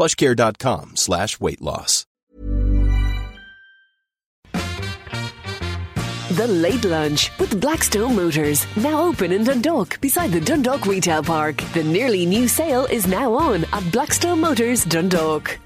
plushcare.com slash weight loss. The Late Lunch with Blackstone Motors. Now open in Dundalk beside the Dundalk Retail Park. The nearly new sale is now on at Blackstone Motors Dundalk.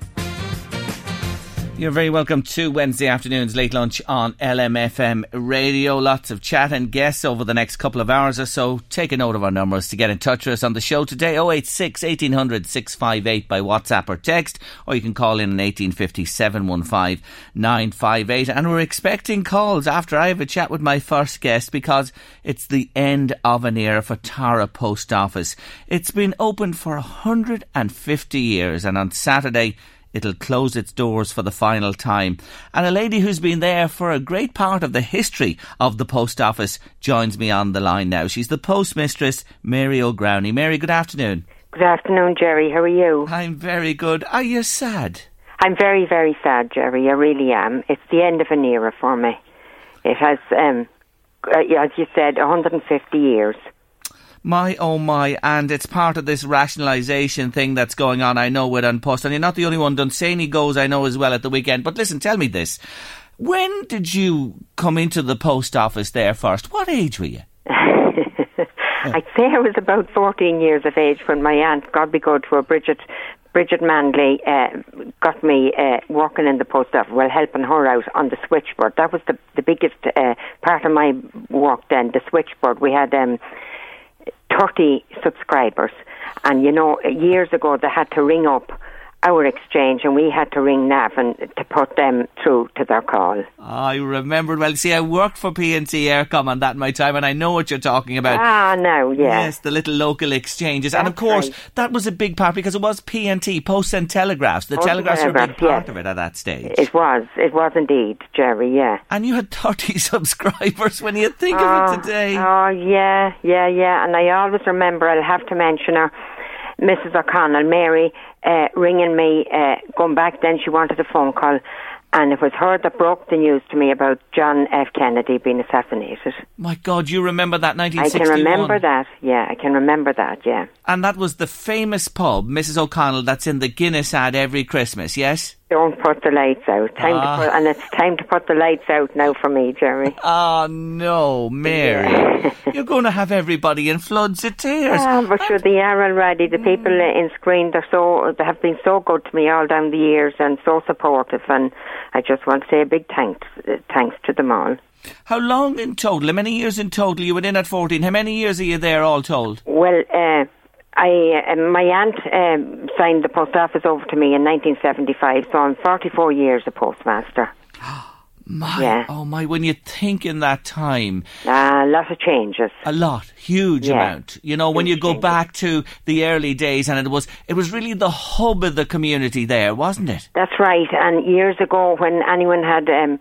You're very welcome to Wednesday afternoon's late lunch on LMFM radio. Lots of chat and guests over the next couple of hours or so. Take a note of our numbers to get in touch with us on the show today 086 1800 658 by WhatsApp or text, or you can call in on 1850 715 958. And we're expecting calls after I have a chat with my first guest because it's the end of an era for Tara Post Office. It's been open for 150 years, and on Saturday, It'll close its doors for the final time. And a lady who's been there for a great part of the history of the post office joins me on the line now. She's the postmistress, Mary O'Growney. Mary, good afternoon. Good afternoon, Jerry. How are you? I'm very good. Are you sad? I'm very, very sad, Jerry. I really am. It's the end of an era for me. It has, um, uh, as you said, 150 years. My oh my, and it's part of this rationalisation thing that's going on, I know, with An Post. And you're not the only one. Dunsany goes, I know, as well at the weekend. But listen, tell me this. When did you come into the post office there first? What age were you? I'd say I was about 14 years of age when my aunt, God be good to her, Bridget, Bridget Manley, uh, got me uh, working in the post office, well, helping her out on the switchboard. That was the, the biggest uh, part of my work then, the switchboard. We had um, 30 subscribers. And, you know, years ago they had to ring up our exchange and we had to ring Navan to put them through to their call. Ah, I remember well. See, I worked for PNT Eircom on that in my time and I know what you're talking about. Ah, no, yeah. Yes, the little local exchanges. That's and of course, right. that was a big part because it was PNT, Posts and Telegraphs. The Post and Telegraphs were a big part yes. of it at that stage. It was, it was indeed, Jerry, yeah. and you had 30 subscribers when you think oh, of it ah, today. Oh, yeah, yeah, yeah. And I always remember, I'll have to mention her, Mrs. O'Connell, Mary, uh, ringing me, uh, going back then, she wanted a phone call. And it was her that broke the news to me about John F. Kennedy being assassinated. My God, you remember that I can remember that, yeah, I can remember that, yeah. And that was the famous pub, Mrs. O'Connell, that's in the Guinness ad every Christmas, yes? Don't put the lights out. Time Ah. to put, and it's time to put the lights out now for me, Jerry. Oh, no, Mary. Yeah. You're going to have everybody in floods of tears. Ah, but sure, they are already. The people uh, in Skryne, they're so, they have been so good to me all down the years and so supportive. And I just want to say a big thanks, uh, thanks to them all. How long in total? How many years in total? You were in at 14. How many years are you there all told? Well, uh, I, uh, my aunt um, signed the post office over to me in 1975, so I'm 44 years a postmaster. Oh, my, Yeah. oh my, when you think in that time, A lot of changes. a lot, huge Yeah. amount. You know, when you go changes. back to the early days and it was, it was really the hub of the community there, wasn't it? That's right. And years ago, when anyone had um,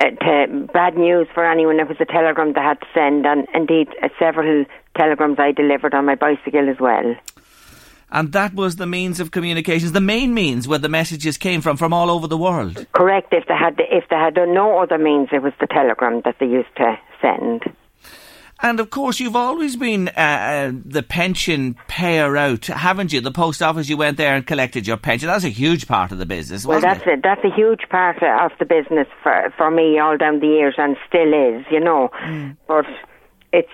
uh, bad news for anyone, it was a telegram they had to send. And indeed, uh, several telegrams I delivered on my bicycle as well. And that was the means of communications, the main means where the messages came from, from all over the world. Correct. If they had if they had no other means, it was the telegram that they used to send. And of course, you've always been uh, uh, the pension payer out, haven't you? The post office, you went there and collected your pension. That's a huge part of the business, Well, that's it? a, that's a huge part of the business for for me all down the years, and still is, you know. But it's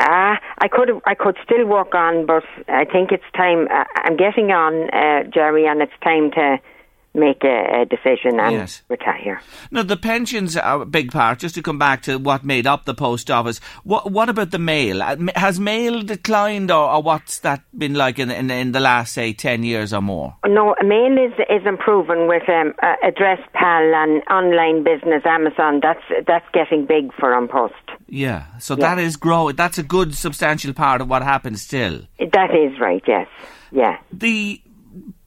ah, I could I could still work on, but I think it's time. Uh, I'm getting on, uh, Jerry, and it's time to make a, a decision and Yes. retire. Now, the pensions are a big part. Just to come back to what made up the post office, what what about the mail? Uh, Has mail declined, or, or what's that been like in, in in the last say ten years or more? No, mail is is improving with um, uh, Address Pal and online business, Amazon. That's that's getting big for An Post. Yeah, so Yeah. that is growing. That's a good substantial part of what happens still. That is right. Yes. Yeah. The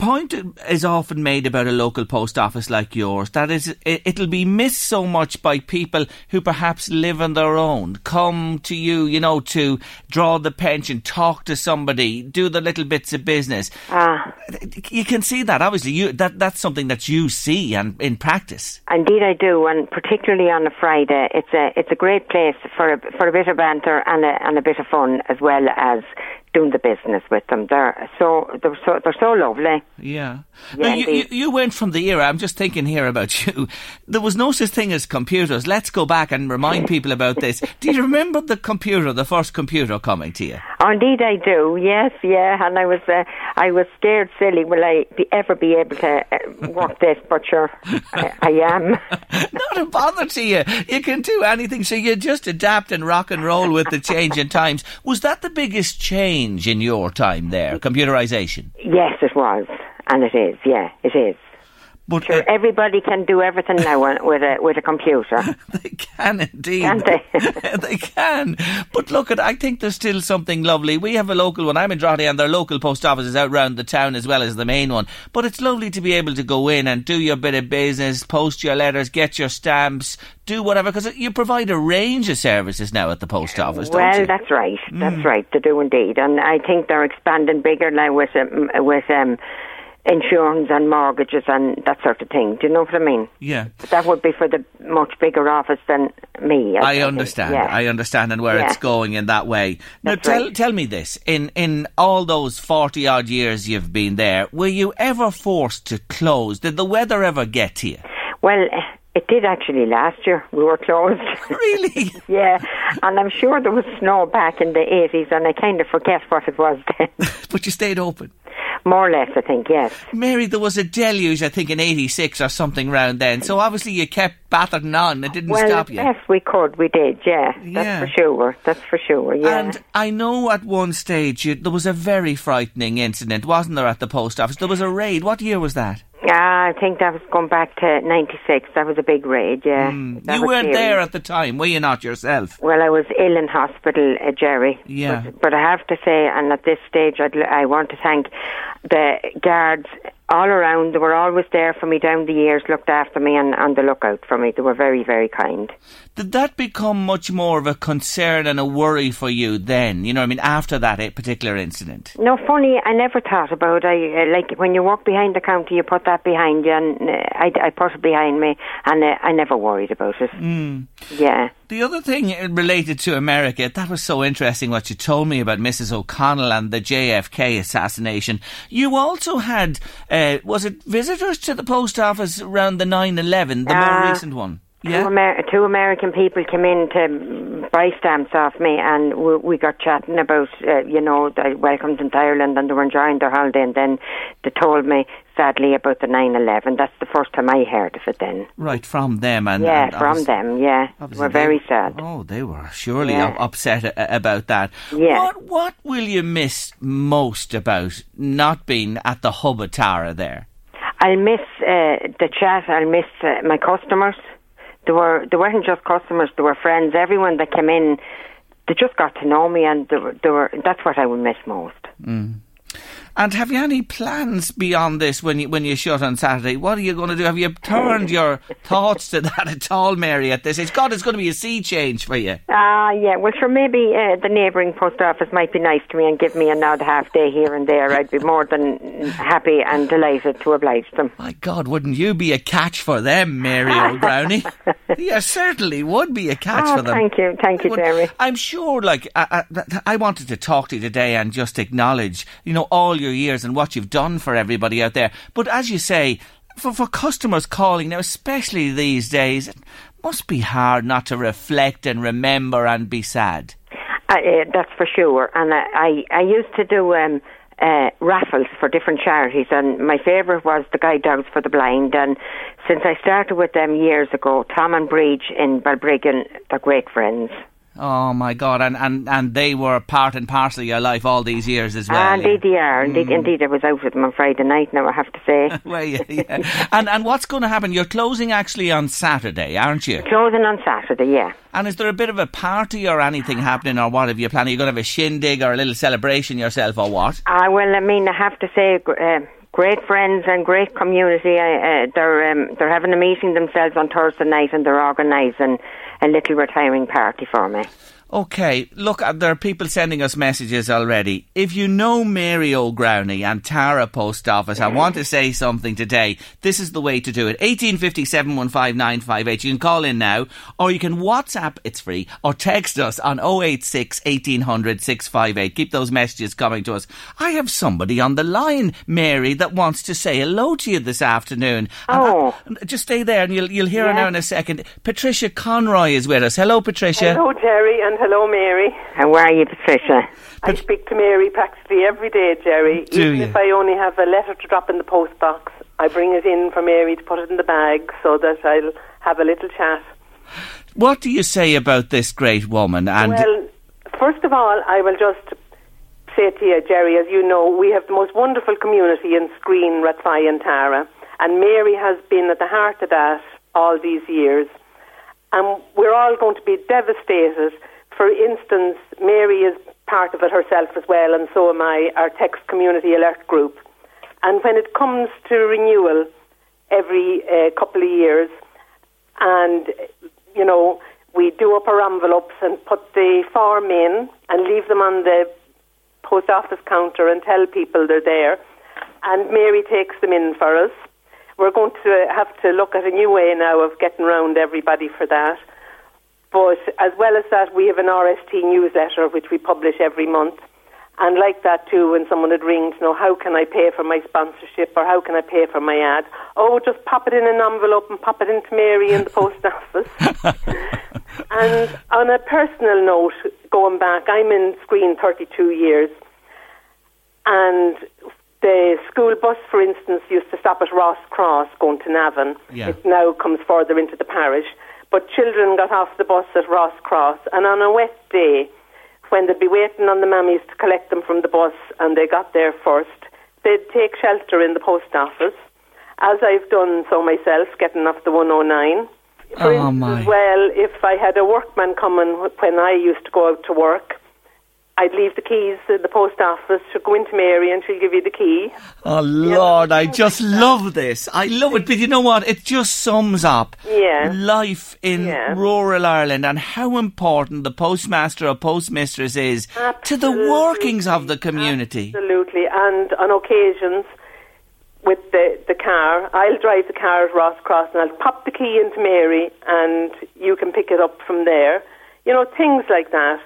point is often made about a local post office like yours that is it, it'll be missed so much by people who perhaps live on their own. Come to you you know to draw the pension talk to somebody do the little bits of business. Ah. you can see that obviously you that that's something that you see and in practice. Indeed, I do, and particularly on a Friday, it's a it's a great place for a, for a bit of banter and a and a bit of fun, as well as doing the business with them. They're so they're so they're so lovely. Yeah. Yeah, now, you, you, you went from the era, I'm just thinking here about you. There was no such thing as computers. Let's go back and remind people about this. Do you remember the computer, the first computer coming to you? Oh, indeed, I do. Yes, yeah, and I was uh, I was scared silly. Will I be, ever be able to uh, work this? But sure, I, I am. Not a bother to you. You can do anything, so you just adapt and rock and roll with the changing times. Was that the biggest change in your time there, computerization? Yes, it was, and it is. Yeah, it is. But Sure, uh, everybody can do everything now with a with a computer. they can indeed. Can't they? they can. But look, at I think there's still something lovely. We have a local one. I'm in Drogheda, and their local post office is out round the town as well as the main one. But it's lovely to be able to go in and do your bit of business, post your letters, get your stamps, do whatever. Because you provide a range of services now at the post office, don't Well, that's right. That's right. They do indeed, and I think they're expanding bigger now with um, with um, insurance and mortgages and that sort of thing. Do you know what I mean? yeah. But that would be for the much bigger office than me. I think. understand. Yeah. I understand, and where Yeah. it's going in that way. Now, tell right. tell me this: in in all those forty odd years you've been there, were you ever forced to close? Did the weather ever get to you? Well, eh, it did actually last year. We were closed. Really? yeah, and I'm sure there was snow back in the 80s, and I kind of forget what it was then. but you stayed open. More or less, I think. Yes. Mary, there was a deluge, I think, in 86 or something round then. So obviously you kept battering on. It didn't well, stop you. yes, we could. We did. Yeah, Yeah. that's for sure. That's for sure. Yeah. And I know at one stage you, there was a very frightening incident, wasn't there, at the post office? There was a raid. What year was that? Ah, I think that was going back to '96. That was a big raid. Yeah, Hmm. you weren't serious. there at the time, were you not yourself? Well, I was ill in hospital, uh, Jerry. Yeah. But, but I have to say, and at this stage, I'd, I want to thank the guards all around. They were always there for me down the years, looked after me, and on the lookout for me. They were very, very kind. Did that become much more of a concern and a worry for you then? You know what I mean? After that eh, particular incident? No, funny, I never thought about I uh, like when you walk behind the counter, you put that behind you, and uh, I, I put it behind me, and uh, I never worried about it. Mm. Yeah. The other thing uh, related to America, that was so interesting what you told me about Mrs. O'Connell and the JFK assassination. You also had, uh, was it visitors to the post office around the 9 11, the more Ah. recent one? Two, Yeah? Amer- two American people came in to buy stamps off me, and we, we got chatting about, uh, you know, I welcomed them to Ireland and they were enjoying their holiday, and then they told me, sadly, about the 9 11. That's the first time I heard of it then. Right, from them. and yeah, and from them, yeah. We're they- very sad. Oh, they were surely Yeah. upset about that. Yeah. What, what will you miss most about not being at the hub of Tara there? I'll miss uh, the chat, I'll miss uh, my customers. They, were, they weren't just customers, they were friends. Everyone that came in, they just got to know me, and they were, they were, that's what I will miss most. And have you any plans beyond this when you when you shut on Saturday? What are you going to do? Have you turned your thoughts to that at all, Mary? At this, it's God, it's going to be a sea change for you. Ah, yeah. Well, sure, maybe uh, the neighbouring post office might be nice to me and give me an odd half day here and there. I'd be more than happy and delighted to oblige them. My God, wouldn't you be a catch for them, Mary O'Growney? you certainly would be a catch Ah, for them. thank you, thank you, Jeremy. I'm sure, like, I, I, I wanted to talk to you today and just acknowledge, you know, all your years and what you've done for everybody out there. But as you say, for, for customers calling now, especially these days, it must be hard not to reflect and remember and be sad. Uh, that's for sure. And I, I, I used to do um, uh, raffles for different charities, and my favourite was the Guide Dogs for the Blind. And since I started with them years ago, Tom and Breach in Balbriggan, they're great friends. Oh my God! And, and and they were part and parcel of your life all these years as well. Ah, indeed, they are. Indeed, mm. indeed, I was out with them on Friday night. Now I have to say. well, yeah, yeah. and and what's going to happen? You're closing actually on Saturday, aren't you? Closing on Saturday, yeah. And is there a bit of a party or anything happening, or what have you planned? Are you going to have a shindig or a little celebration yourself, or what? Ah, uh, well, I mean, I have to say. Uh, great friends and great community. Uh, they're um, they're having a meeting themselves on Thursday night, and they're organising a little retiring party for me. Okay, look, uh, there are people sending us messages already. If you know Mary O'Growney and Tara Post Office, I want to say something today. This is the way to do it. 1850 You can call in now, or you can WhatsApp, it's free, or text us on 086 1800 658. Keep those messages coming to us. I have somebody on the line, Mary, that wants to say hello to you this afternoon. Oh. just stay there and you'll, you'll hear yeah. her now in a second. Patricia Conroy is with us. Hello, Patricia. Hello, Jerry, and hello, Mary. How are you, Patricia? I speak to Mary practically every day, Jerry. Do Even you? if I only have a letter to drop in the post box, I bring it in for Mary to put it in the bag so that I'll have a little chat. What do you say about this great woman? And well, first of all, I will just say to you, Jerry, as you know, we have the most wonderful community in Skryne, Rathfeigh, and Tara, and Mary has been at the heart of that all these years and we're all going to be devastated. For instance, Mary is part of it herself as well, and so am I, our text community alert group. And when it comes to renewal every uh, couple of years, and you know, we do up our envelopes and put the form in and leave them on the post office counter and tell people they're there. And Mary takes them in for us we're going to have to look at a new way now of getting around everybody for that. But as well as that, we have an RST newsletter which we publish every month. And like that too, when someone would ring to know how can I pay for my sponsorship or how can I pay for my ad, oh, just pop it in an envelope and pop it into Mary in the post office. and on a personal note, going back, I'm in Skryne 32 years, and the school bus, for instance, used to stop at Ross Cross going to Navan. Yeah. It now comes further into the parish. But children got off the bus at Ross Cross, and on a wet day, when they'd be waiting on the mammies to collect them from the bus and they got there first, they'd take shelter in the post office, as I've done so myself, getting off the 109. For oh instance, my. well, if I had a workman coming when I used to go out to work, I'd leave the keys at the post office. She'll go into Mary and she'll give you the key. Oh Lord, I just love this. I love it. But you know what? It just sums up Yeah. life in Yeah. rural Ireland and how important the postmaster or postmistress is to the workings of the community. Absolutely. And on occasions, with the, the car, I'll drive the car at Ross Cross and I'll pop the key into Mary and you can pick it up from there. You know, things like that.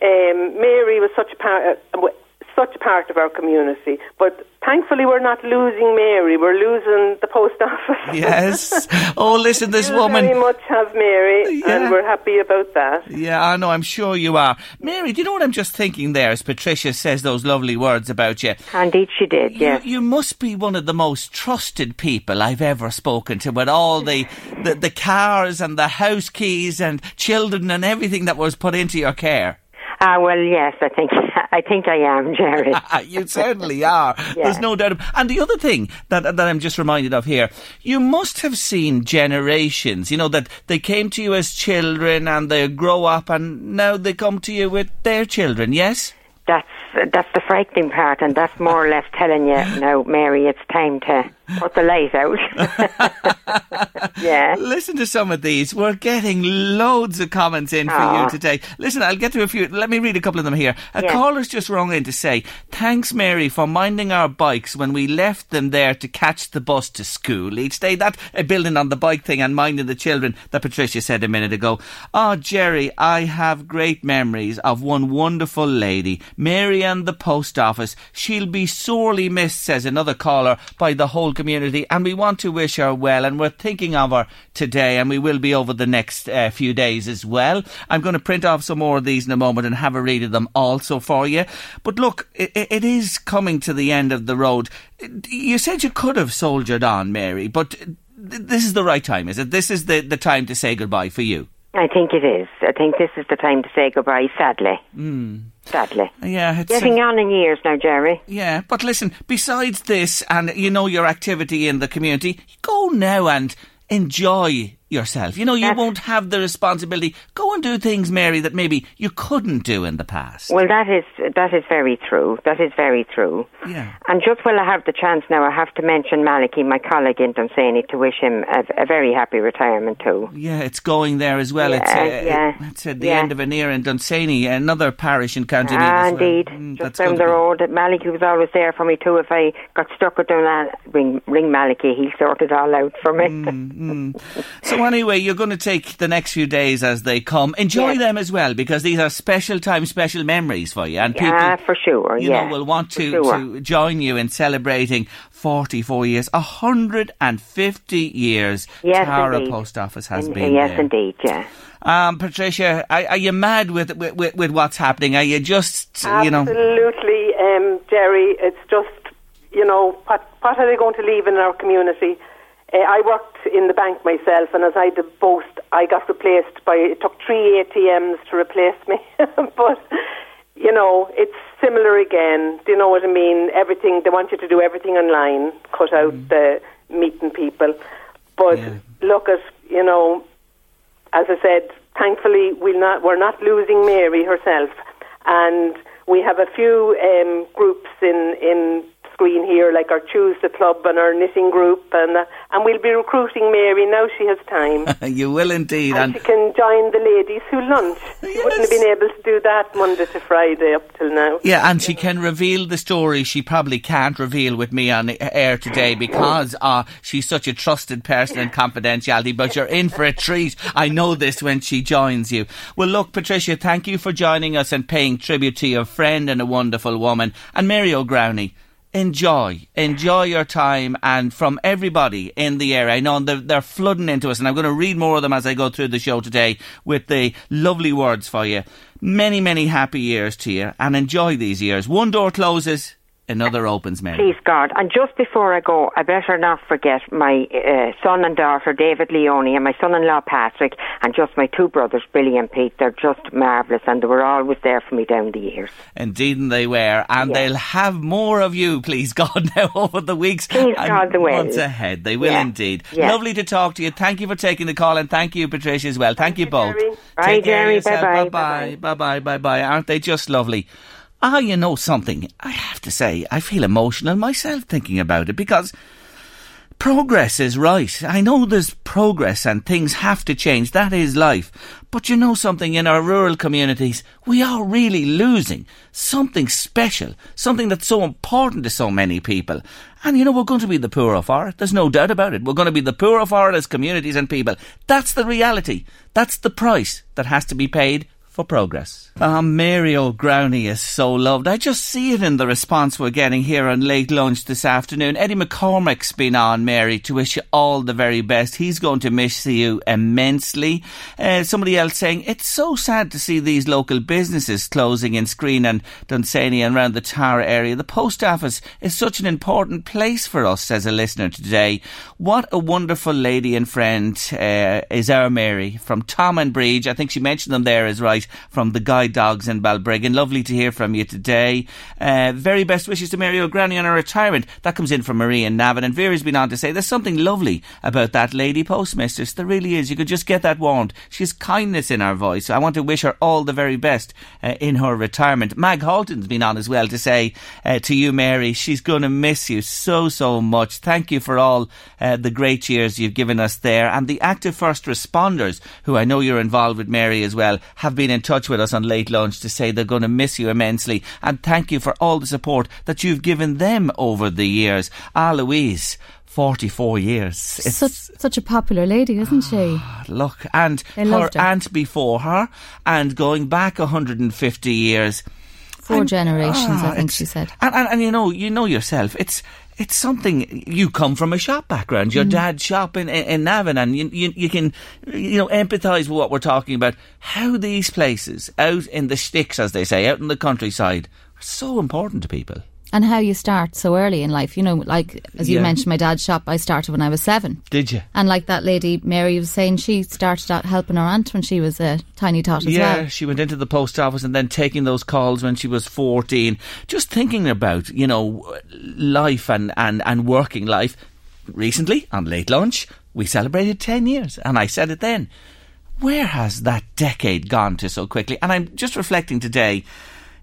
Um, Mary was such a part, uh, such a part of our community, but thankfully we're not losing Mary. We're losing the post office. Yes. Oh, listen, this we woman. very much have Mary, Yeah. and we're happy about that. Yeah, I know. I'm sure you are. Mary, do you know what I'm just thinking there as Patricia says those lovely words about you? Indeed, she did. Yes. You, you must be one of the most trusted people I've ever spoken to with all the, the, the cars and the house keys and children and everything that was put into your care. Ah, well, yes, I think I think I am, Jerry. you certainly are. There's no doubt. And the other thing that that I'm just reminded of here, you must have seen generations. You know that they came to you as children and they grow up, and now they come to you with their children. Yes. That's that's the frightening part, and that's more or less telling you now, Mary, it's time to put the light out. yeah. Listen to some of these. We're getting loads of comments in for Aw. you today. Listen, I'll get to a few. Let me read a couple of them here. A Yeah. caller's just rung in to say, Thanks, Mary, for minding our bikes when we left them there to catch the bus to school each day. That uh, building on the bike thing and minding the children that Patricia said a minute ago. Oh, Jerry, I have great memories of one wonderful lady, Mary and the post office. She'll be sorely missed, says another caller, by the whole community, and we want to wish her well, and we're thinking of her today, and we will be over the next uh, few days as well. I'm going to print off some more of these in a moment and have a read of them also for you. But look, it, it is coming to the end of the road. You said you could have soldiered on, Mary, but this is the right time, is it? This is the, the time to say goodbye for you. I think it is. I think this is the time to say goodbye, sadly. Mm. Sadly. Yeah, it's uh, Getting on in years now, Jerry. Yeah, but listen, besides this and, you know, your activity in the community, go now and enjoy yourself. You know, you That's- won't have the responsibility. Go and do things, Mary, that maybe you couldn't do in the past. Well, that is that is very true. That is very true. Yeah. And just while I have the chance now, I have to mention Malachy, my colleague in Dunsany, to wish him a, a very happy retirement too. Yeah, it's going there as well. it's, uh, Yeah, yeah, it's at the yeah. end of an era in Dunsany, another parish in County Meath Ah, as well. indeed. Mm, Just down the road. Malachy was always there for me too. If I got stuck with Dunlan, ring, ring Malachy. He'll sort it all out for me. Mm, So anyway, you're going to take the next few days as they come. Enjoy Yes. them as well because these are special time, special memories for you, and people, Yeah, for sure. you yeah, know, will want to, sure. to join you in celebrating 44 years, 150 years. Yes, Tara indeed. Post Office has In- been yes, there. indeed. Yeah. Um, Patricia, are, are you mad with, with with with what's happening? Are you just, you know? Absolutely, um, Jerry. It's just, you know, what, what are they going to leave in our community? Uh, I worked in the bank myself, and as I did boast, I got replaced by, it took three ATMs to replace me. but, you know, it's similar again. Do you know what I mean? Everything, they want you to do everything online, cut out the meeting people. But Yeah. look at, you know, as I said, thankfully we'll not, we're not losing Mary herself, and we have a few um, groups in in Skryne here, like our Choose the Club and our knitting group, and uh, and we'll be recruiting Mary now she has time, you will indeed, and and she can join the ladies who lunch. She wouldn't have been able to do that Monday to Friday up till now. Yeah, and she can reveal the story she probably can't reveal with me on air today because uh, she's such a trusted person in confidentiality. But you're in for a treat. I know this when she joins you. Well, look, Patricia, thank you for joining us and paying tribute to your friend and a wonderful woman. And Mary O'Growney, enjoy. Enjoy your time. And from everybody in the area, I know they're, they're flooding into us, and I'm going to read more of them as I go through the show today with the lovely words for you. Many, many happy years to you, and enjoy these years. One door closes, another opens, Mary. Please God. And just before I go, I better not forget my uh, son and daughter, David Leone, and my son-in-law, Patrick, and just my two brothers, Billy and Pete. They're just marvellous, and they were always there for me down the years. Indeed, and they were. And Yeah. they'll have more of you, please God, now over the weeks Please and God, they will. months ahead. They will Yeah. indeed. Yeah. Lovely to talk to you. Thank you for taking the call, and thank you, Patricia, as well. Thank, you both. Jerry. Bye, Jerry. Bye-bye. Bye-bye. Bye-bye. Bye-bye. Aren't they just lovely? Ah, you know something. I have to say, I feel emotional myself thinking about it because progress is right. I know there's progress and things have to change. That is life. But you know something, in our rural communities, we are really losing something special, something that's so important to so many people. And you know, we're going to be the poorer for it. There's no doubt about it. We're going to be the poorer for it as communities and people. That's the reality. That's the price that has to be paid for progress. Ah, Mary O'Growney is so loved. I just see it in the response we're getting here on late lunch this afternoon. Eddie McCormick's been on, Mary, to wish you all the very best. He's going to miss you immensely. Uh, somebody else saying, it's so sad to see these local businesses closing in Skryne and Dunsany and around the Tara area. The post office is such an important place for us, says a listener today. What a wonderful lady and friend uh, is our Mary from Tom and Bridge. I think she mentioned them there is right from the Guide Dogs in Balbriggan. Lovely to hear from you today. Uh, very best wishes to Mary O'Growney on her retirement. That comes in from Marie and Navan. And Vera's been on to say there's something lovely about that lady postmistress. There really is. You could just get that warmed. She has kindness in her voice. I want to wish her all the very best uh, in her retirement. Mag Halton's been on as well to say uh, to you, Mary, she's going to miss you so, so much. Thank you for all uh, the great years you've given us there. And the active first responders, who I know you're involved with, Mary, as well, have been in touch with us on late lunch to say they're going to miss you immensely. And thank you for all the support that you've given them over the years. Ah, Louise. 44 years. It's Such such a popular lady, isn't she? look, and her. aunt before her, and going back 150 years. Four And- generations, ah, I think she said. And, and, and you know, you know yourself, it's it's something you come from a shop background. Your mm. dad's shop in, in, in Navan, and you, you, you can you know empathise with what we're talking about. How these places out in the sticks, as they say, out in the countryside, are so important to people and how you start so early in life. You know, like as you yeah. mentioned, my dad's shop. I started when I was seven. Did you? And like that lady Mary was saying, she started out helping her aunt when she was a tiny tot as yeah, well. she went into the post office and then taking those calls when she was fourteen. Just thinking about you know life and and and working life. Recently on late lunch, we celebrated ten years, and I said it then. Where has that decade gone to so quickly? And I'm just reflecting today.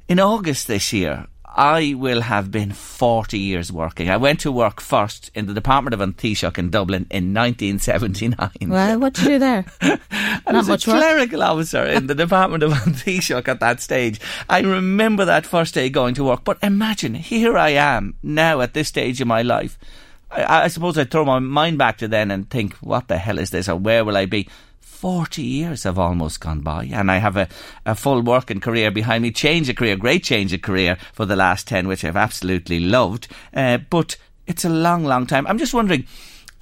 In August this year, I will have been 40 years working. I went to work first in the Department of An Taoiseach in Dublin in 1979. Well, what did you do there? I was a clerical work. officer in the Department of An Taoiseach at that stage. I remember that first day going to work. But imagine, here I am now at this stage in my life. I, I suppose I'd throw my mind back to then and think, what the hell is this or where will I be? 40 years have almost gone by, and I have a, a full working career behind me. Change of career, great change of career for the last 10, which I've absolutely loved. Uh, but it's a long, long time. I'm just wondering,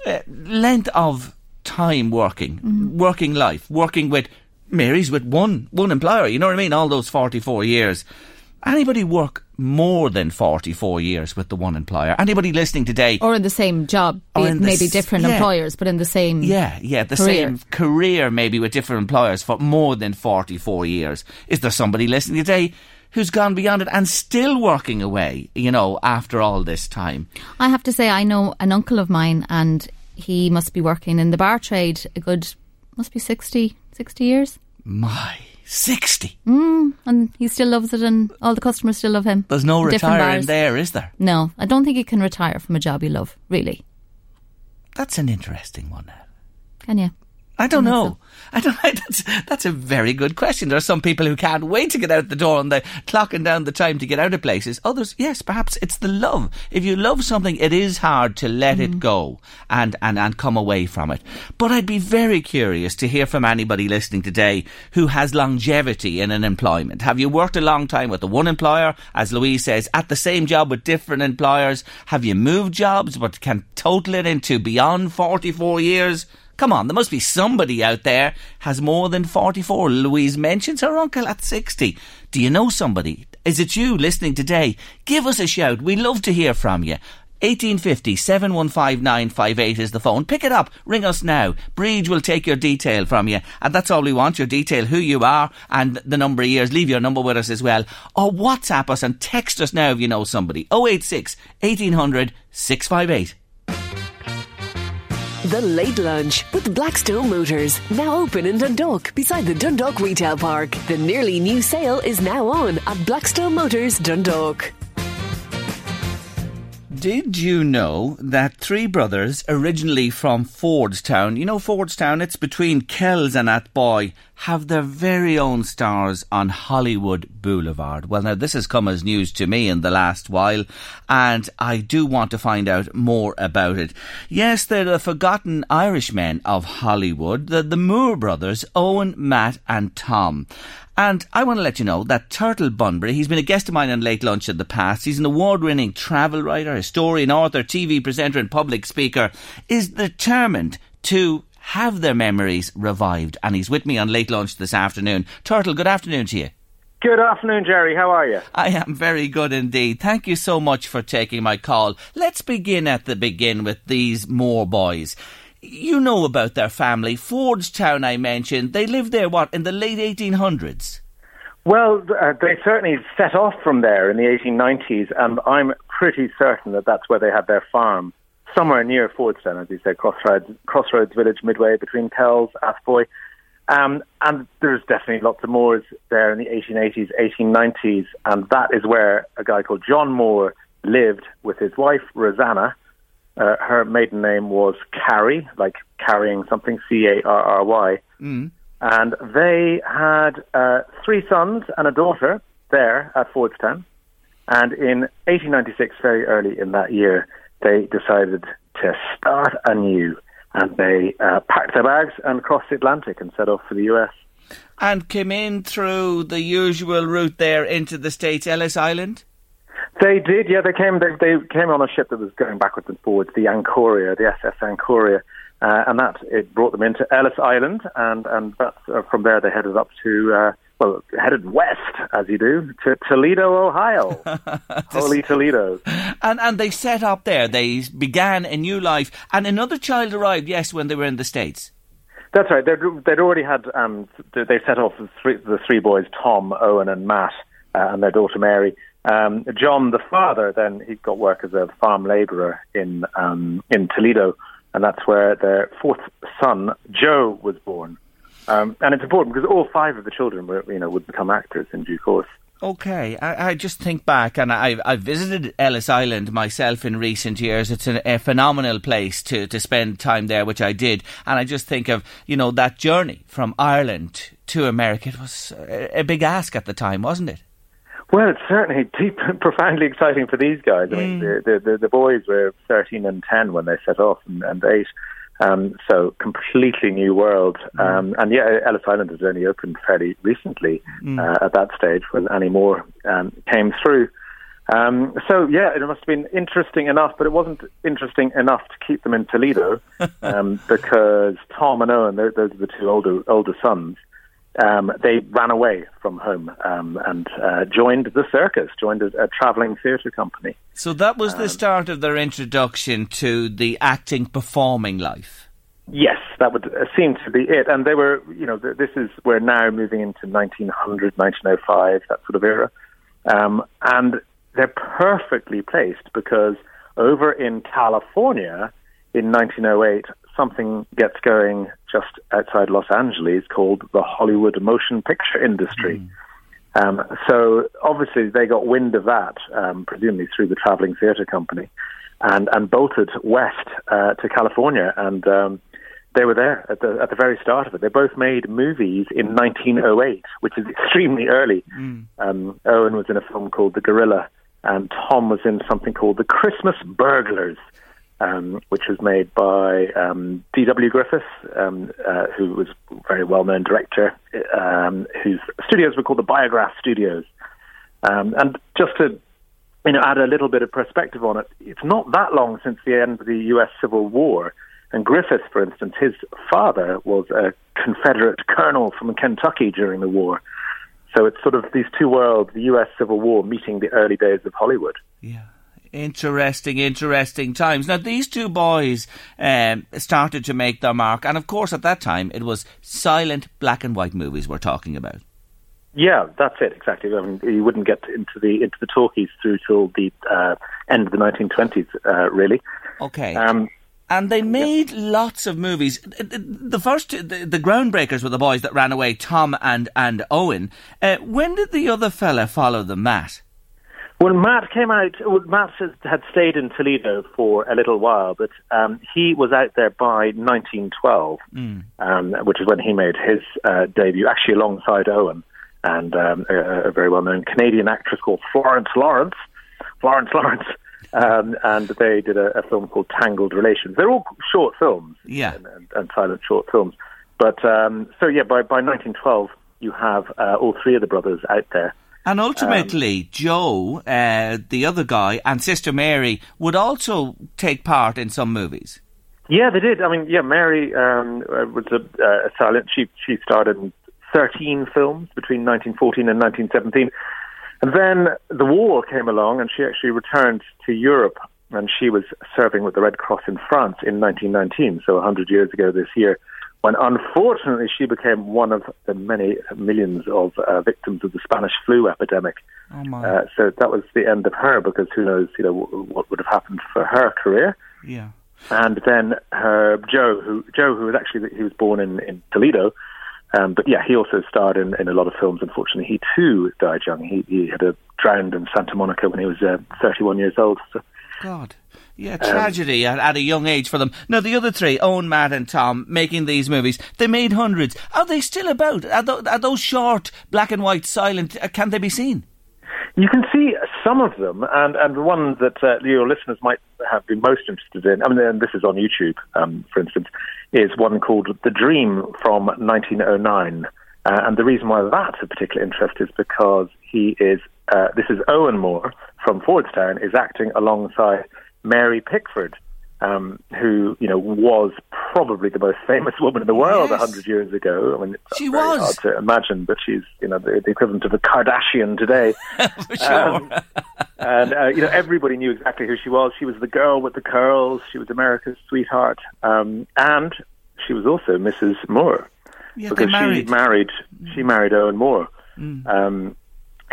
uh, length of time working, mm. working life, working with Mary's with one one employer. You know what I mean? All those 44 years. Anybody work more than 44 years with the one employer? Anybody listening today? Or in the same job, maybe different yeah. employers, but in the same Yeah, yeah, the career. same career maybe with different employers for more than 44 years. Is there somebody listening today who's gone beyond it and still working away, you know, after all this time? I have to say, I know an uncle of mine and he must be working in the bar trade a good, must be 60, 60 years. My 60. Mm, and he still loves it, and all the customers still love him. There's no retiring there, is there? No, I don't think you can retire from a job you love, really. That's an interesting one. Can you? I don't know. I don't. Know. That's that's a very good question. There are some people who can't wait to get out the door and they're clocking down the time to get out of places. Others, yes, perhaps it's the love. If you love something, it is hard to let mm. it go and, and and come away from it. But I'd be very curious to hear from anybody listening today who has longevity in an employment. Have you worked a long time with the one employer, as Louise says, at the same job with different employers? Have you moved jobs but can total it into beyond forty four years? Come on, there must be somebody out there has more than 44. Louise mentions her uncle at 60. Do you know somebody? Is it you listening today? Give us a shout. We love to hear from you. 1850 715958 is the phone. Pick it up. Ring us now. Breed will take your detail from you. And that's all we want your detail, who you are, and the number of years. Leave your number with us as well. Or WhatsApp us and text us now if you know somebody. 086 1800 658. The Late Lunch with Blackstone Motors. Now open in Dundalk beside the Dundalk Retail Park. The nearly new sale is now on at Blackstone Motors Dundalk. Did you know that three brothers, originally from Fordstown, you know Fordstown, it's between Kells and Athboy, have their very own stars on Hollywood Boulevard? Well, now this has come as news to me in the last while, and I do want to find out more about it. Yes, they're the forgotten Irishmen of Hollywood, the, the Moore brothers, Owen, Matt, and Tom. And I want to let you know that Turtle Bunbury, he's been a guest of mine on Late Lunch in the past. He's an award winning travel writer, historian, author, TV presenter, and public speaker, is determined to have their memories revived. And he's with me on Late Lunch this afternoon. Turtle, good afternoon to you. Good afternoon, Jerry. How are you? I am very good indeed. Thank you so much for taking my call. Let's begin at the begin with these Moore boys you know about their family. Fordstown, I mentioned, they lived there, what, in the late 1800s? Well, uh, they certainly set off from there in the 1890s, and I'm pretty certain that that's where they had their farm, somewhere near Fordstown, as you said, Crossroads, Crossroads Village, midway between Kells, Athboy. Um, and there's definitely lots of Moores there in the 1880s, 1890s, and that is where a guy called John Moore lived with his wife, Rosanna, uh, her maiden name was Carrie, like carrying something, C A R R Y. Mm. And they had uh, three sons and a daughter there at Fordstown. And in 1896, very early in that year, they decided to start anew. And they uh, packed their bags and crossed the Atlantic and set off for the US. And came in through the usual route there into the States, Ellis Island? They did, yeah. They came. They, they came on a ship that was going backwards and forwards, the Anchoria, the SS Anchoria, uh, and that it brought them into Ellis Island, and and that's, uh, from there they headed up to uh, well, headed west as you do to Toledo, Ohio, holy Toledo, and and they set up there. They began a new life, and another child arrived. Yes, when they were in the states. That's right. They'd, they'd already had. Um, they set off the three, the three boys, Tom, Owen, and Matt, uh, and their daughter Mary. Um, John, the father, then he got work as a farm labourer in um, in Toledo, and that's where their fourth son, Joe, was born. Um, and it's important because all five of the children were, you know, would become actors in due course. Okay, I, I, just think back, and I, I visited Ellis Island myself in recent years. It's an, a phenomenal place to, to spend time there, which I did. And I just think of, you know, that journey from Ireland to America. It was a, a big ask at the time, wasn't it? Well, it's certainly deep, profoundly exciting for these guys. I mean, mm. the, the, the boys were 13 and 10 when they set off, and, and 8. Um, so completely new world. Mm. Um, and yeah, Ellis Island has only opened fairly recently mm. uh, at that stage when Annie Moore um, came through. Um, so yeah, it must have been interesting enough, but it wasn't interesting enough to keep them in Toledo um, because Tom and Owen, those are the two older older sons um, they ran away from home um, and uh, joined the circus, joined a, a travelling theatre company. So that was the um, start of their introduction to the acting, performing life. Yes, that would uh, seem to be it. And they were, you know, this is we're now moving into 1900, 1905, that sort of era, um, and they're perfectly placed because over in California in 1908, something gets going just outside Los Angeles called the Hollywood motion picture industry. Mm. Um, so obviously they got wind of that, um, presumably through the traveling theatre company, and, and bolted west uh, to California. And um, they were there at the, at the very start of it. They both made movies in 1908, which is extremely early. Mm. Owen was in a film called The Gorilla, and Tom was in something called The Christmas Burglars um, which was made by um, D.W. Griffith, um, uh, who was a very well-known director, um, whose studios were called the Biograph Studios. Um, and just to you know, add a little bit of perspective on it, it's not that long since the end of the U.S. Civil War. And Griffith, for instance, his father was a Confederate colonel from Kentucky during the war. So it's sort of these two worlds, the U.S. Civil War meeting the early days of Hollywood. Yeah. Interesting, interesting times. Now, these two boys um, started to make their mark, and of course, at that time, it was silent black and white movies we're talking about. Yeah, that's it exactly. I mean, you wouldn't get into the into the talkies through till the uh, end of the 1920s, uh, really. Okay. Um, and they made yeah. lots of movies. The first, the, the, groundbreakers were the boys that ran away, Tom and and Owen. Uh, when did the other fella follow them, Matt? Well, Matt came out. Well, Matt had stayed in Toledo for a little while, but um, he was out there by 1912, mm. um, which is when he made his uh, debut, actually alongside Owen and um, a, a, very well-known Canadian actress called Florence Lawrence. Florence Lawrence. Um, and they did a, a, film called Tangled Relations. They're all short films, yeah, and, and, and silent short films. But um, so yeah, by by 1912, you have uh, all three of the brothers out there and ultimately, um, Joe, uh, the other guy, and Sister Mary would also take part in some movies. Yeah, they did. I mean, yeah, Mary um, uh, was a, uh, a silent. She she starred in thirteen films between 1914 and 1917, and then the war came along, and she actually returned to Europe, and she was serving with the Red Cross in France in 1919, so 100 years ago this year when unfortunately she became one of the many millions of uh, victims of the Spanish flu epidemic. Oh uh, so that was the end of her because who knows, you know, w- what would have happened for her career. Yeah. And then her Joe, who Joe, who was actually he was born in in Toledo, um, but yeah, he also starred in, in a lot of films. Unfortunately, he too died young. He he had a drowned in Santa Monica when he was uh, 31 years old. So. God. Yeah, tragedy um, at, at, a young age for them. Now, the other three, Owen, Matt, and Tom, making these movies, they made hundreds. Are they still about? Are, th- are those short, black and white, silent? Uh, can they be seen? You can see some of them, and, and the one that uh, your listeners might have been most interested in, I mean, and this is on YouTube, um, for instance, is one called The Dream from 1909. Uh, and the reason why that's of particular interest is because he is, uh, this is Owen Moore, from Fordstown is acting alongside Mary Pickford, um, who you know was probably the most famous woman in the world a Yes. hundred years ago. I mean, it's She was. hard to imagine, but she's you know the, the equivalent of a Kardashian today. Sure. Um, and uh, you know everybody knew exactly who she was. She was the girl with the curls. She was America's sweetheart, um, and she was also Mrs. Moore yeah, because married. she married she married Owen Moore. Um,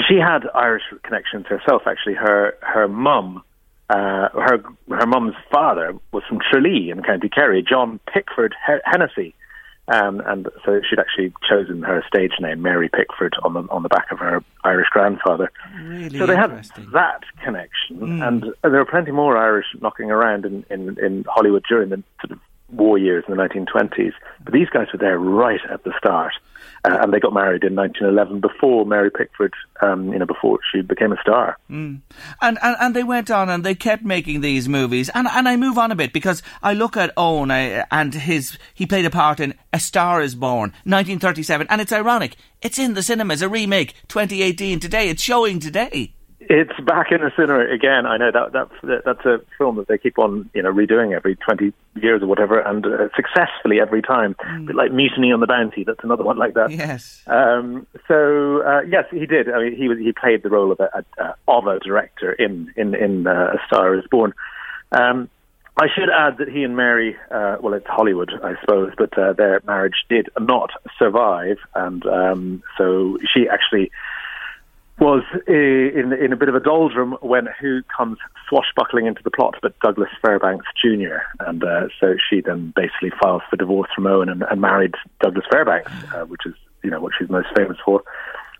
she had Irish connections herself. Actually, her her mum, uh, her her mum's father was from Tralee in County Kerry, John Pickford He- Hennessy, um, and so she'd actually chosen her stage name, Mary Pickford, on the on the back of her Irish grandfather. really So they had that connection, and there were plenty more Irish knocking around in, in, in Hollywood during the sort of war years in the 1920s. But these guys were there right at the start, uh, and they got married in 1911 before Mary Pickford, um, you know, before she became a star. And, and and they went on and they kept making these movies. And and I move on a bit because I look at Owen I, and his he played a part in A Star Is Born, 1937, and it's ironic. It's in the cinemas, a remake, 2018 today. It's showing today. It's back in the cinema again. I know that, that that's a film that they keep on, you know, redoing every twenty years or whatever, and uh, successfully every time. Bit like Mutiny on the Bounty. That's another one like that. Yes. Um, so uh, yes, he did. I mean, he was he played the role of a, a, of a director in in in uh, A Star Is Born. Um, I should add that he and Mary, uh, well, it's Hollywood, I suppose, but uh, their marriage did not survive, and um, so she actually was uh, in in a bit of a doldrum when who comes swashbuckling into the plot but Douglas Fairbanks Jr. and uh, so she then basically files for divorce from Owen and, and married Douglas Fairbanks, uh, which is you know what she's most famous for.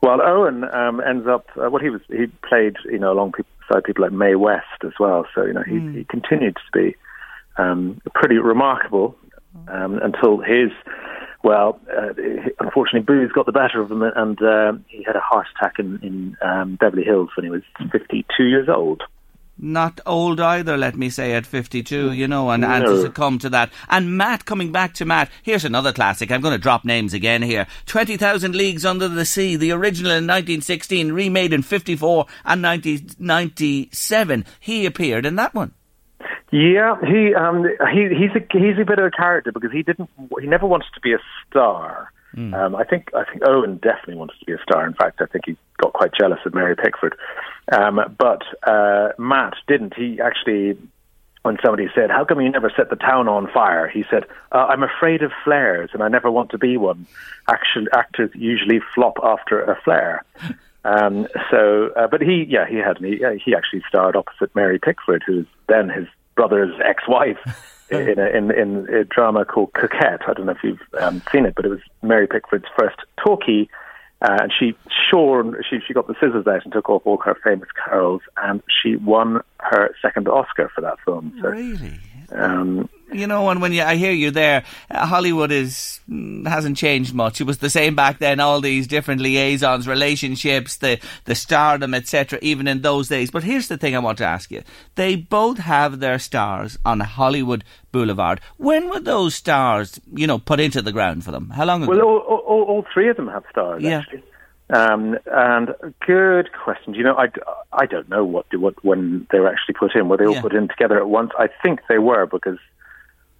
While Owen um, ends up, uh, well, he was he played you know alongside people like Mae West as well, so you know he, he continued to be um, pretty remarkable um, until his well, uh, unfortunately, booze got the better of him, and uh, he had a heart attack in, in um, Beverly Hills when he was 52 years old. Not old either, let me say, at 52, you know, and, and to succumb to that. And Matt, coming back to Matt, here's another classic. I'm going to drop names again here. 20,000 Leagues Under the Sea, the original in 1916, remade in 54 and 1997. He appeared in that one. Yeah, he um, he he's a he's a bit of a character because he didn't he never wanted to be a star. Um, I think I think Owen definitely wanted to be a star. In fact, I think he got quite jealous of Mary Pickford. Um, but uh, Matt didn't. He actually, when somebody said, "How come you never set the town on fire?" He said, uh, "I'm afraid of flares, and I never want to be one. Action actors usually flop after a flare." Um, so, uh, but he, yeah, he had he, he actually starred opposite Mary Pickford, who's then his brother's ex-wife, in a, in, in a drama called Coquette. I don't know if you've um, seen it, but it was Mary Pickford's first talkie, uh, and she shorn she she got the scissors out and took off all her famous curls, and she won her second Oscar for that film. So, Really? Um, You know, and when you, I hear you there, uh, Hollywood is mm, hasn't changed much. It was the same back then. All these different liaisons, relationships, the the stardom, etc. Even in those days. But here's the thing: I want to ask you. They both have their stars on Hollywood Boulevard. When were those stars, you know, put into the ground for them? How long ago? Well, all, all- all, all three of them have stars, Yeah. actually. Um, and good question. You know, I, I don't know what, what when they were actually put in. Were they all Yeah. put in together at once? I think they were because,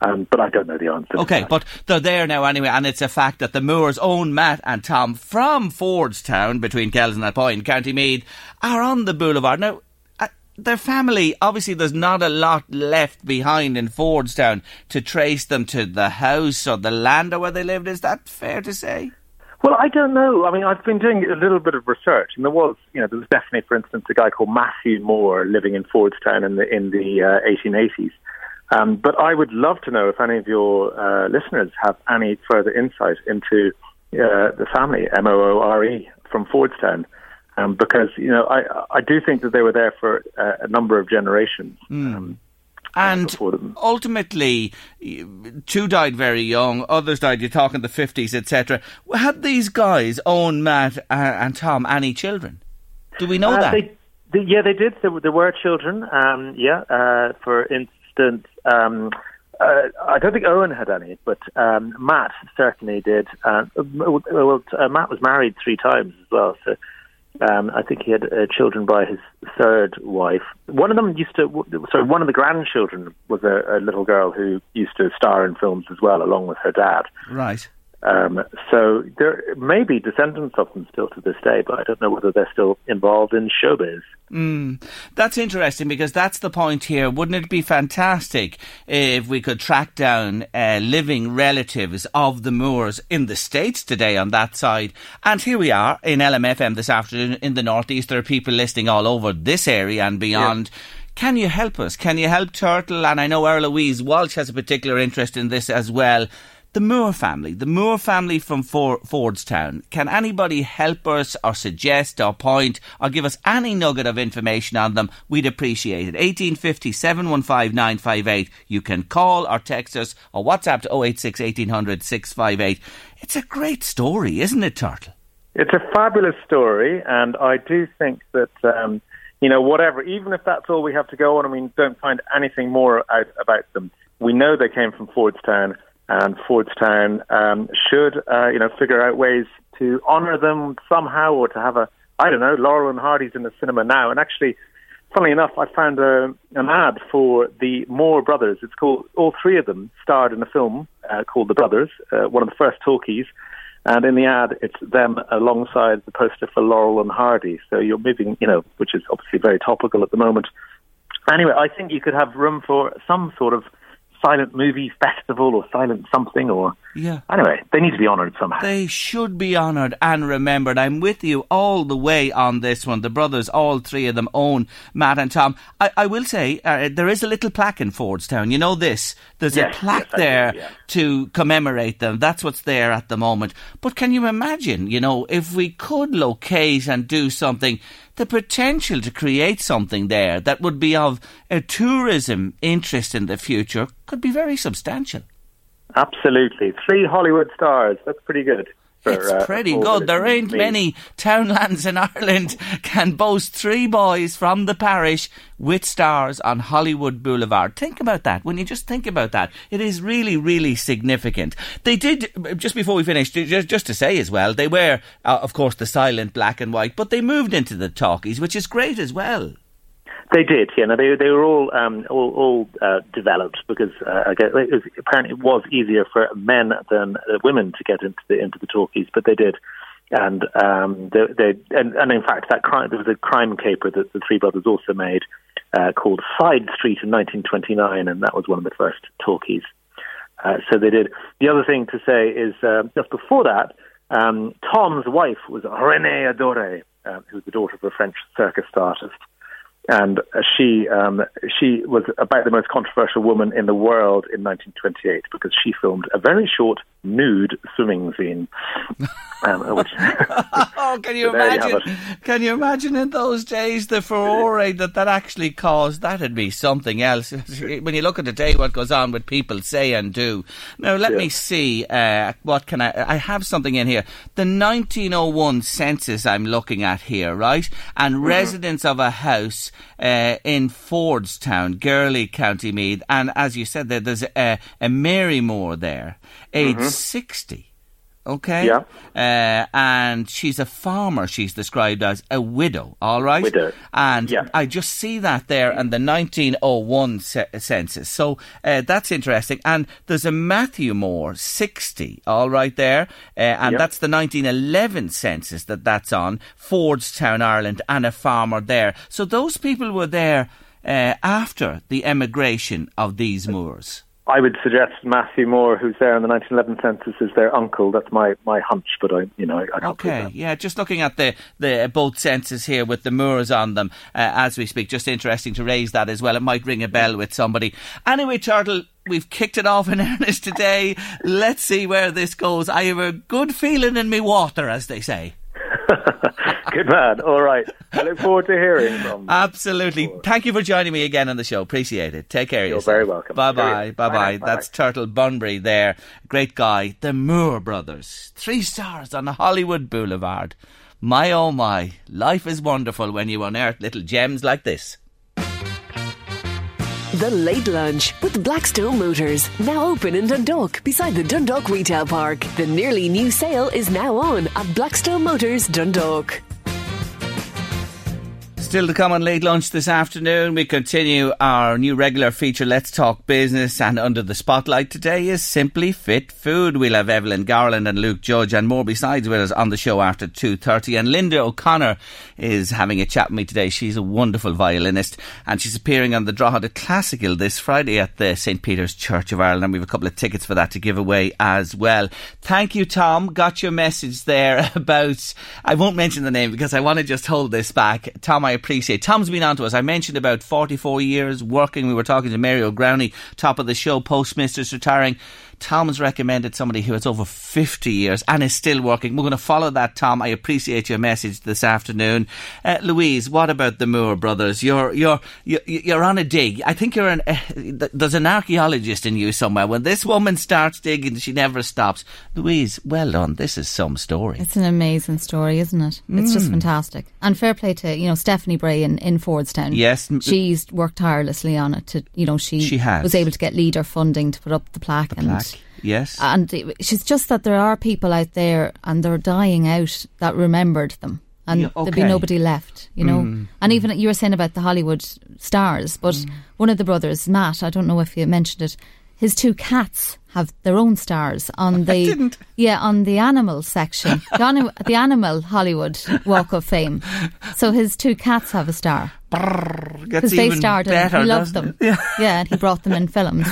um, but I don't know the answer. Okay, but they're there now anyway, and it's a fact that the Moores Owen Matt and Tom from Fordstown, between Kells and that point, County Meath, are on the boulevard. Now, uh, their family, obviously there's not a lot left behind in Fordstown to trace them to the house or the land or where they lived. Is that fair to say? Well, I don't know. I mean, I've been doing a little bit of research, and there was, you know, there was definitely, for instance, a guy called Matthew Moore living in Fordstown in the in the uh, 1880s. Um, but I would love to know if any of your uh, listeners have any further insight into uh, the family M O O R E from Fordstown, um, because you know I I do think that they were there for uh, a number of generations. Um, And ultimately, two died very young, others died, you're talking the 50s, etc. Had these guys, Owen, Matt, uh, and Tom, any children? Do we know Uh, that? They, they, yeah, they did. There, were- there were children. Um, yeah, uh, for instance, um, uh, I don't think Owen had any, but um, Matt certainly did. Uh, well, uh, Matt was married three times as well, so Um, I think he had uh, children by his third wife. One of them used to, sorry, one of the grandchildren was a, a little girl who used to star in films as well, along with her dad. Right. Um, so there may be descendants of them still to this day, but I don't know whether they're still involved in showbiz. Mm, that's interesting because that's the point here. Wouldn't it be fantastic if we could track down uh, living relatives of the Moores in the States today on that side? And here we are in LMFM this afternoon in the Northeast. There are people listening all over this area and beyond. Yeah. Can you help us? Can you help Turtle? And I know Earl Louise Walsh has a particular interest in this as well the Moore family, the Moore family from For- Fordstown. Can anybody help us or suggest or point or give us any nugget of information on them? We'd appreciate it. 1850 715 958. You can call or text us or WhatsApp to 086 1800 658. It's a great story, isn't it, Turtle? It's a fabulous story, and I do think that. Um, you know, whatever, even if that's all we have to go on, I mean, don't find anything more out about them. We know they came from Fordstown and Fordstown um, should, uh, you know, figure out ways to honour them somehow, or to have a, I don't know, Laurel and Hardy's in the cinema now. And actually, funnily enough, I found a, an ad for the Moore brothers. It's called all three of them starred in a film uh, called The Brothers, uh, one of the first talkies. And in the ad, it's them alongside the poster for Laurel and Hardy. So you're moving, you know, which is obviously very topical at the moment. Anyway, I think you could have room for some sort of silent movie festival or silent something or yeah. Anyway, they need to be honoured somehow. They should be honoured and remembered. I'm with you all the way on this one. The brothers, all three of them, Owen Matt and Tom. I, I will say uh, there is a little plaque in Fordstown. You know this. There's yes, a plaque yes, there do, yeah. to commemorate them. That's what's there at the moment. But can you imagine? You know, if we could locate and do something the potential to create something there that would be of a tourism interest in the future could be very substantial. Absolutely. Three Hollywood stars. That's pretty good. For, it's uh, pretty good. There ain't many townlands in Ireland can boast three boys from the parish with stars on Hollywood Boulevard. Think about that. When you just think about that, it is really, really significant. They did, just before we finished, just, just to say as well, they were, uh, of course, the silent black and white, but they moved into the talkies, which is great as well. They did, yeah. No, they they were all um, all, all uh, developed because uh, it was, apparently it was easier for men than uh, women to get into the into the talkies, but they did. And um, they, they and, and in fact, that crime there was a crime caper that the three brothers also made uh, called Side Street in 1929, and that was one of the first talkies. Uh, so they did. The other thing to say is uh, just before that, um, Tom's wife was Renée Adorée, uh, who was the daughter of a French circus artist and she um, she was about the most controversial woman in the world in 1928 because she filmed a very short nude swimming scene. Um, which, oh, can you imagine? You can you imagine in those days the furore that that actually caused? That'd be something else. when you look at the day, what goes on with people say and do. Now, let yeah. me see. Uh, what can I? I have something in here. The 1901 census I'm looking at here, right? And mm-hmm. residents of a house uh, in Fordstown, Girley, County Meath, and as you said, there, there's a, a Mary Moore there, age mm-hmm. 60 okay? Yeah. Uh, and she's a farmer, she's described as a widow, all right? Widow. And yeah. I just see that there in the 1901 census. So uh, that's interesting. And there's a Matthew Moore, 60, all right there. Uh, and yeah. that's the 1911 census that that's on, Fordstown, Ireland, and a farmer there. So those people were there uh, after the emigration of these Moores. I would suggest Matthew Moore, who's there in the 1911 census, is their uncle. That's my, my hunch, but I, you know, I, I okay, yeah. Just looking at the the both census here with the Moores on them uh, as we speak. Just interesting to raise that as well. It might ring a bell with somebody. Anyway, Turtle, we've kicked it off in earnest today. Let's see where this goes. I have a good feeling in me water, as they say. Good man. All right. I look forward to hearing from. Absolutely. Thank you for joining me again on the show. Appreciate it. Take care. Yourself. You're yourself. very welcome. Bye bye. Bye bye. That's Turtle Bunbury there. Great guy. The Moore brothers. Three stars on the Hollywood Boulevard. My oh my. Life is wonderful when you unearth little gems like this. The Late Lunch with Blackstone Motors. Now open in Dundalk beside the Dundalk Retail Park. The nearly new sale is now on at Blackstone Motors Dundalk. Still to come on late lunch this afternoon. We continue our new regular feature, Let's Talk Business, and under the spotlight today is Simply Fit Food. We'll have Evelyn Garland and Luke Judge and more besides with us on the show after 2.30. And Linda O'Connor is having a chat with me today. She's a wonderful violinist and she's appearing on the Drogheda Classical this Friday at the St. Peter's Church of Ireland. And we have a couple of tickets for that to give away as well. Thank you, Tom. Got your message there about, I won't mention the name because I want to just hold this back. Tom, I appreciate. Tom's been on to us. I mentioned about 44 years working. We were talking to Mary O'Growney, top of the show, postmistress retiring. Tom has recommended somebody who has over 50 years and is still working. We're going to follow that, Tom. I appreciate your message this afternoon. Uh, Louise, what about the Moore brothers? You're, you're, you're, on a dig. I think you're an, uh, there's an archaeologist in you somewhere. When this woman starts digging, she never stops. Louise, well done. This is some story. It's an amazing story, isn't it? It's mm. just fantastic. And fair play to, you know, Stephanie Bray in, in Fordstown. Yes. She's worked tirelessly on it to, you know, she, she has. was able to get leader funding to put up the plaque. The and plaque Yes. And it's just that there are people out there and they're dying out that remembered them. And yeah, okay. there'd be nobody left, you know. Mm. And even you were saying about the Hollywood stars, but mm. one of the brothers, Matt, I don't know if you mentioned it, his two cats have their own stars on the yeah on the animal section, the, anim, the animal Hollywood Walk of Fame. So his two cats have a star because they starred better, He loved them. Yeah. yeah, and he brought them in films.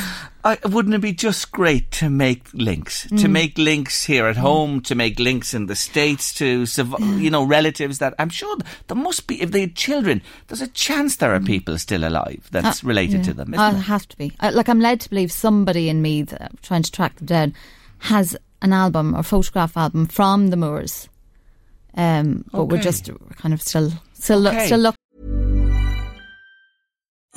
I, wouldn't it be just great to make links, mm. to make links here at mm. home, to make links in the states, to you know relatives that I'm sure there must be if they had children. There's a chance there are mm. people still alive that's uh, related yeah. to them. I have to be. I, like I'm led to believe somebody in me that, trying to track them down has an album or photograph album from the Moores. Um, but okay. we're just kind of still still okay. still looking.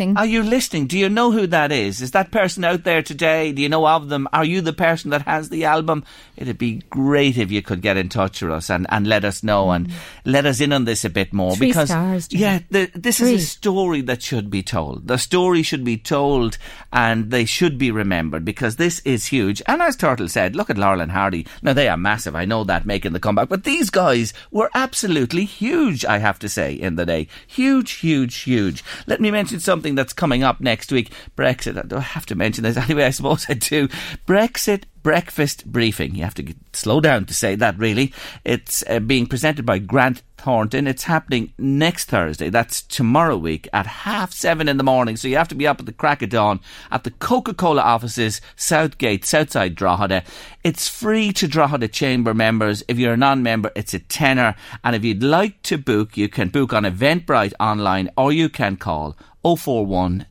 Are you listening? Do you know who that is? Is that person out there today? Do you know of them? Are you the person that has the album? It'd be great if you could get in touch with us and, and let us know mm. and let us in on this a bit more. Three because, stars, yeah, the, this Three. is a story that should be told. The story should be told and they should be remembered because this is huge. And as Turtle said, look at Laurel and Hardy. Now, they are massive. I know that making the comeback, but these guys were absolutely huge, I have to say, in the day. Huge, huge, huge. Let me mention something that's coming up next week. Brexit. I have to mention this anyway, I suppose I do. Brexit breakfast briefing. You have to slow down to say that, really. It's uh, being presented by Grant Thornton. It's happening next Thursday. That's tomorrow week at half seven in the morning. So you have to be up at the crack of dawn at the Coca Cola offices, Southgate, Southside Drogheda. It's free to Drogheda Chamber members. If you're a non member, it's a tenner. And if you'd like to book, you can book on Eventbrite online or you can call 041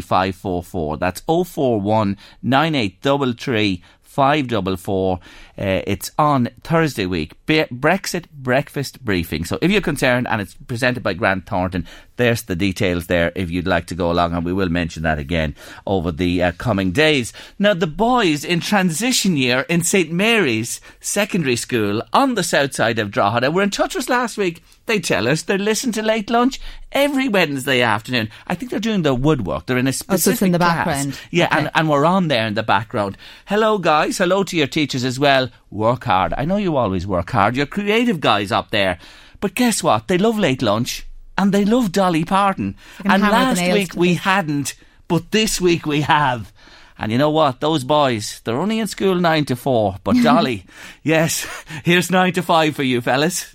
544. That's 041 9833 544. Uh, it's on Thursday week. Be- Brexit breakfast briefing. So if you're concerned and it's presented by Grant Thornton, there's the details there if you'd like to go along, and we will mention that again over the uh, coming days. Now, the boys in transition year in St Mary's Secondary School on the south side of Drogheda were in touch with us last week. They tell us they listen to late lunch every Wednesday afternoon. I think they're doing their woodwork. They're in a specific oh, so in the class. background. Yeah, okay. and, and we're on there in the background. Hello, guys. Hello to your teachers as well. Work hard. I know you always work hard. You're creative guys up there. But guess what? They love late lunch and they love Dolly Parton. And last week we hadn't, but this week we have. And you know what? Those boys, they're only in school nine to four. But Dolly, yes, here's nine to five for you fellas.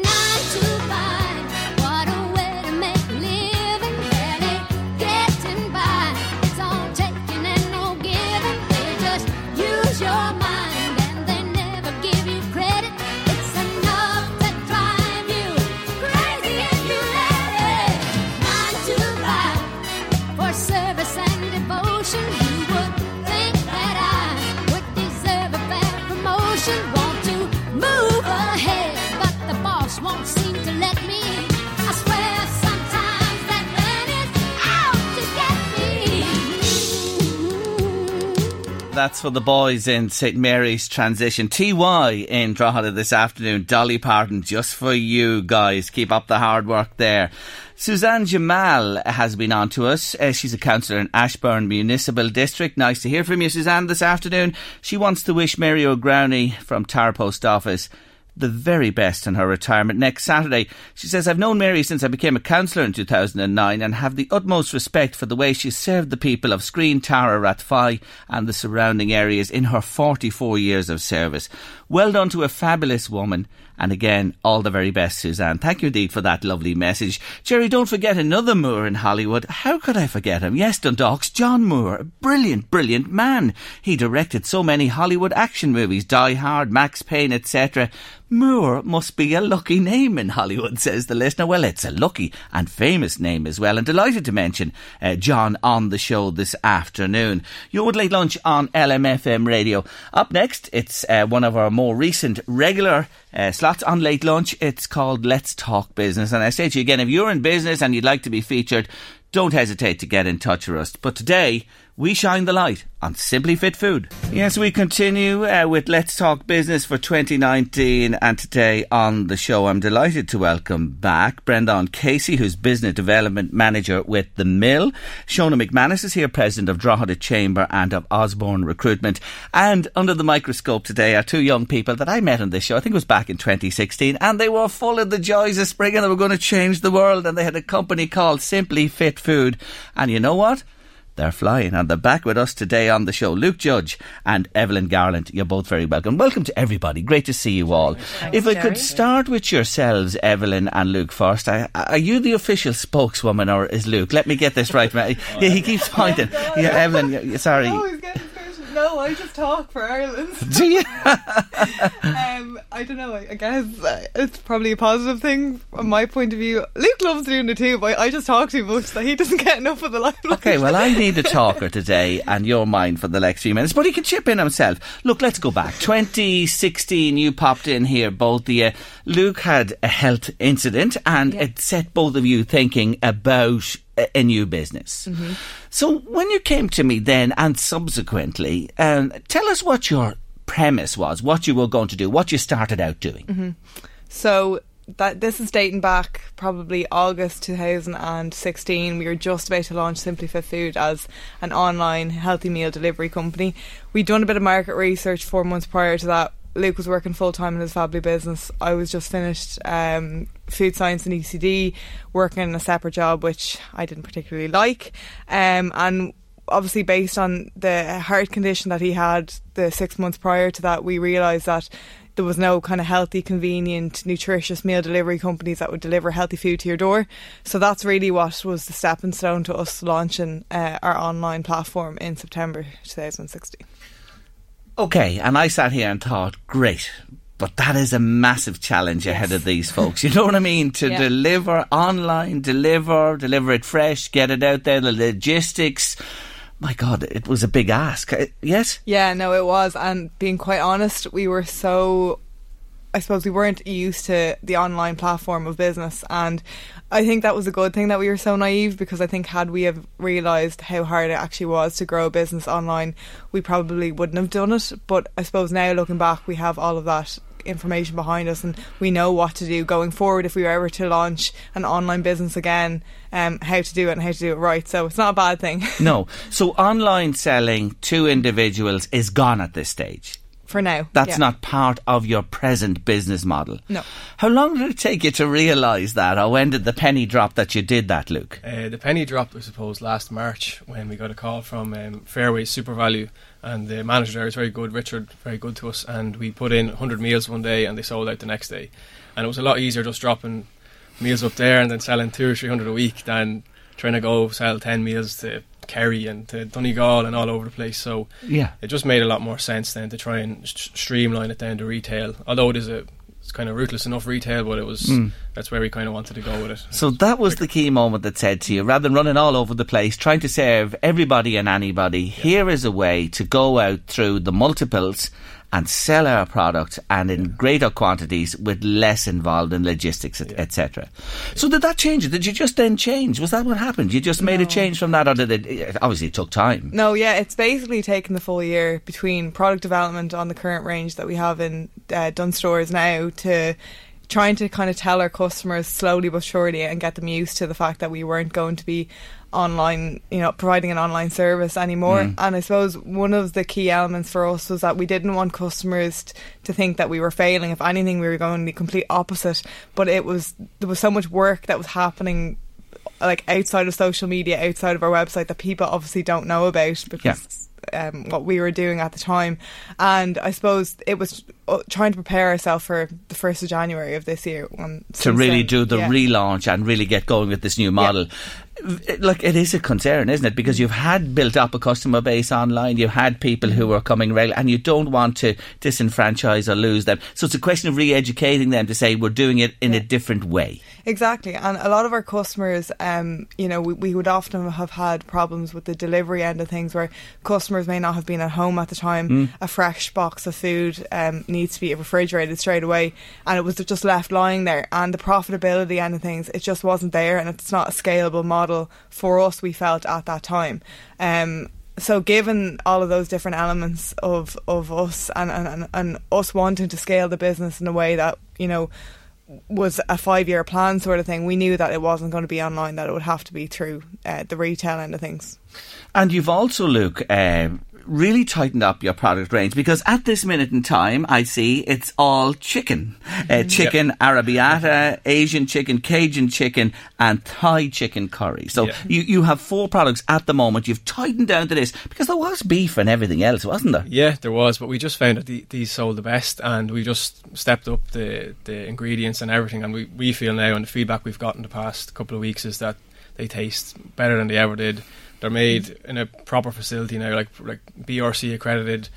That's for the boys in St Mary's Transition. TY in Drogheda this afternoon. Dolly Parton, just for you guys. Keep up the hard work there. Suzanne Jamal has been on to us. Uh, she's a councillor in Ashbourne Municipal District. Nice to hear from you, Suzanne, this afternoon. She wants to wish Mary O'Growney from Tower Post Office the very best in her retirement next Saturday. She says, I've known Mary since I became a councillor in 2009 and have the utmost respect for the way she served the people of Skryne, Tara, Rathfeigh and the surrounding areas in her 44 years of service. Well done to a fabulous woman. And again, all the very best, Suzanne. Thank you indeed for that lovely message. Jerry, don't forget another Moore in Hollywood. How could I forget him? Yes, Dundalk's John Moore. A brilliant, brilliant man. He directed so many Hollywood action movies, Die Hard, Max Payne, etc. Moore must be a lucky name in Hollywood, says the listener. Well, it's a lucky and famous name as well, and delighted to mention uh, John on the show this afternoon. Your late lunch on LMFM radio. Up next, it's uh, one of our more recent regular uh, slots on late lunch. It's called Let's Talk Business, and I say to you again, if you're in business and you'd like to be featured, don't hesitate to get in touch with us. But today, we shine the light on Simply Fit Food. Yes, we continue uh, with Let's Talk Business for 2019, and today on the show, I'm delighted to welcome back Brendan Casey, who's Business Development Manager with The Mill. Shona McManus is here, President of Drogheda Chamber and of Osborne Recruitment. And under the microscope today are two young people that I met on this show, I think it was back in 2016, and they were full of the joys of spring and they were going to change the world, and they had a company called Simply Fit Food. And you know what? They're flying and they're back with us today on the show. Luke Judge and Evelyn Garland, you're both very welcome. Welcome to everybody. Great to see you all. Thanks, if I Jerry. could start with yourselves, Evelyn and Luke first. I, are you the official spokeswoman or is Luke? Let me get this right. man. Yeah, he keeps pointing. Yeah, Evelyn, sorry. He's getting started. No, I just talk for Ireland. Do you? um, I don't know. I guess uh, it's probably a positive thing from my point of view. Luke loves doing it too, but I just talk too much that he doesn't get enough of the limelight. Okay, well, I need a talker today, and you're mine for the next few minutes. But he can chip in himself. Look, let's go back. 2016, you popped in here, both the uh, Luke had a health incident, and it set both of you thinking about a, new business. So, when you came to me then, and subsequently, um, tell us what your premise was, what you were going to do, what you started out doing. So that this is dating back probably August 2016. We were just about to launch Simply Fit Food as an online healthy meal delivery company. We'd done a bit of market research four months prior to that. Luke was working full time in his family business. I was just finished um, food science and UCD, working in a separate job which I didn't particularly like, um, and obviously based on the heart condition that he had the six months prior to that, we realised that there was no kind of healthy, convenient, nutritious meal delivery companies that would deliver healthy food to your door. So that's really what was the stepping stone to us launching uh, our online platform in September 2016. Okay, and I sat here and thought, great. But that is a massive challenge ahead of these folks. You know what I mean? To Yeah. deliver online, deliver, deliver it fresh, get it out there, the logistics. My God, it was a big ask. Uh, Yes? Yeah, no, it was. And being quite honest, we were so. I suppose we weren't used to the online platform of business, and I think that was a good thing that we were so naive because I think had we have realised how hard it actually was to grow a business online, we probably wouldn't have done it. But I suppose now looking back, we have all of that information behind us, and we know what to do going forward if we were ever to launch an online business again, um, how to do it and how to do it right. So it's not a bad thing. No. So online selling to individuals is gone at this stage. For now. That's yeah. not part of your present business model. No. How long did it take you to realise that, or when did the penny drop that you did that, Luke? Uh, the penny dropped, I suppose, last March when we got a call from um, Fairway SuperValu, and the manager there is very good, Richard, very good to us, and we put in 100 meals one day and they sold out the next day. And it was a lot easier just dropping meals up there and then selling two or three hundred a week than trying to go sell 10 meals to Kerry and to Donegal and all over the place. So yeah, it just made a lot more sense then to try and st- streamline it down to retail. Although it is a it's kind of ruthless enough retail, but it was mm. that's where we kind of wanted to go with it. So that was the key moment that said to you, rather than running all over the place trying to serve everybody and anybody, yeah. here is a way to go out through the multiples and sell our product and in greater quantities with less involved in logistics, etc. So did that change? Did you just then change? Was that what happened? You just made no. a change from that, or did it? Obviously, it took time. No, yeah, it's basically taken the full year between product development on the current range that we have in uh, Dunnes Stores now to trying to kind of tell our customers slowly but surely and get them used to the fact that we weren't going to be online, you know, providing an online service anymore. Mm. And I suppose one of the key elements for us was that we didn't want customers t- to think that we were failing. If anything, we were going the complete opposite. But it was there was so much work that was happening. Like outside of social media, outside of our website, that people obviously don't know about because yeah. um, what we were doing at the time, and I suppose it was uh, trying to prepare ourselves for the first of January of this year. to really then, do the yeah. relaunch and really get going with this new model. Yeah like it is a concern, isn't it? Because you've had built up a customer base online, you've had people who are coming regular, and you don't want to disenfranchise or lose them. So it's a question of re-educating them to say we're doing it in yeah. a different way. Exactly, and a lot of our customers, um, you know, we, we would often have had problems with the delivery end of things where customers may not have been at home at the time. Mm. A fresh box of food um, needs to be refrigerated straight away, and it was just left lying there. And the profitability end of things, it just wasn't there, and it's not a scalable model for us. We felt at that time. Um, so given all of those different elements of, of us and, and, and us wanting to scale the business in a way that, you know, was a five year plan sort of thing. We knew that it wasn't going to be online; that it would have to be through uh, the retail end of things. And you've also, Luke, um, really tightened up your product range because at this minute in time, I see it's all chicken. Uh, chicken yep. arrabbiata, Asian chicken, Cajun chicken, and Thai chicken curry. So yeah. you, you have four products at the moment. You've tightened down to this because there was beef and everything else, wasn't there? Yeah, there was, but we just found that the, these sold the best and we just stepped up the, the ingredients and everything. And we, we feel now, and the feedback we've got in the past couple of weeks is that they taste better than they ever did. They're made in a proper facility now, like like BRC accredited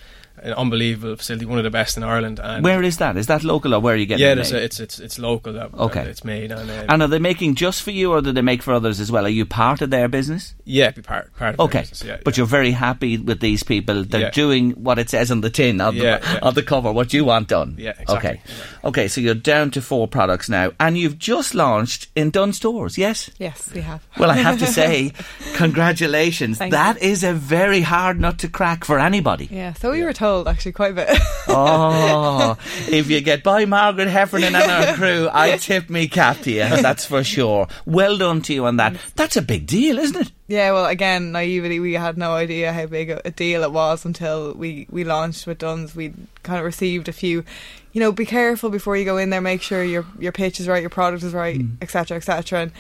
an unbelievable facility, one of the best in Ireland. And where is that? Is that local or where are you getting yeah, it? Yeah, it's it's it's local. That, okay, that it's made. And, um, and are they making just for you, or do they make for others as well? Are you part of their business? Yeah, be part part of okay. Business, yeah, but yeah. you're very happy with these people. They're yeah. doing what it says on the tin of the, of the cover, what you want done. Yeah, exactly. Okay, okay. So you're down to four products now, and you've just launched in Dunnes Stores. Yes. Yes, we have. Well, I have to say, congratulations. Thank that you. is a very hard nut to crack for anybody. Yeah. So we were told actually quite a bit. oh, if you get by Margaret Heffernan and her crew, I tip me cap to you. That's for sure. Well done to you on that. That's a big deal, isn't it? Yeah, well, again, naively, we had no idea how big a deal it was until we, we launched with Dunnes. We kind of received a few, you know, be careful before you go in there, make sure your your pitch is right, your product is right, etc., mm. etc. Et and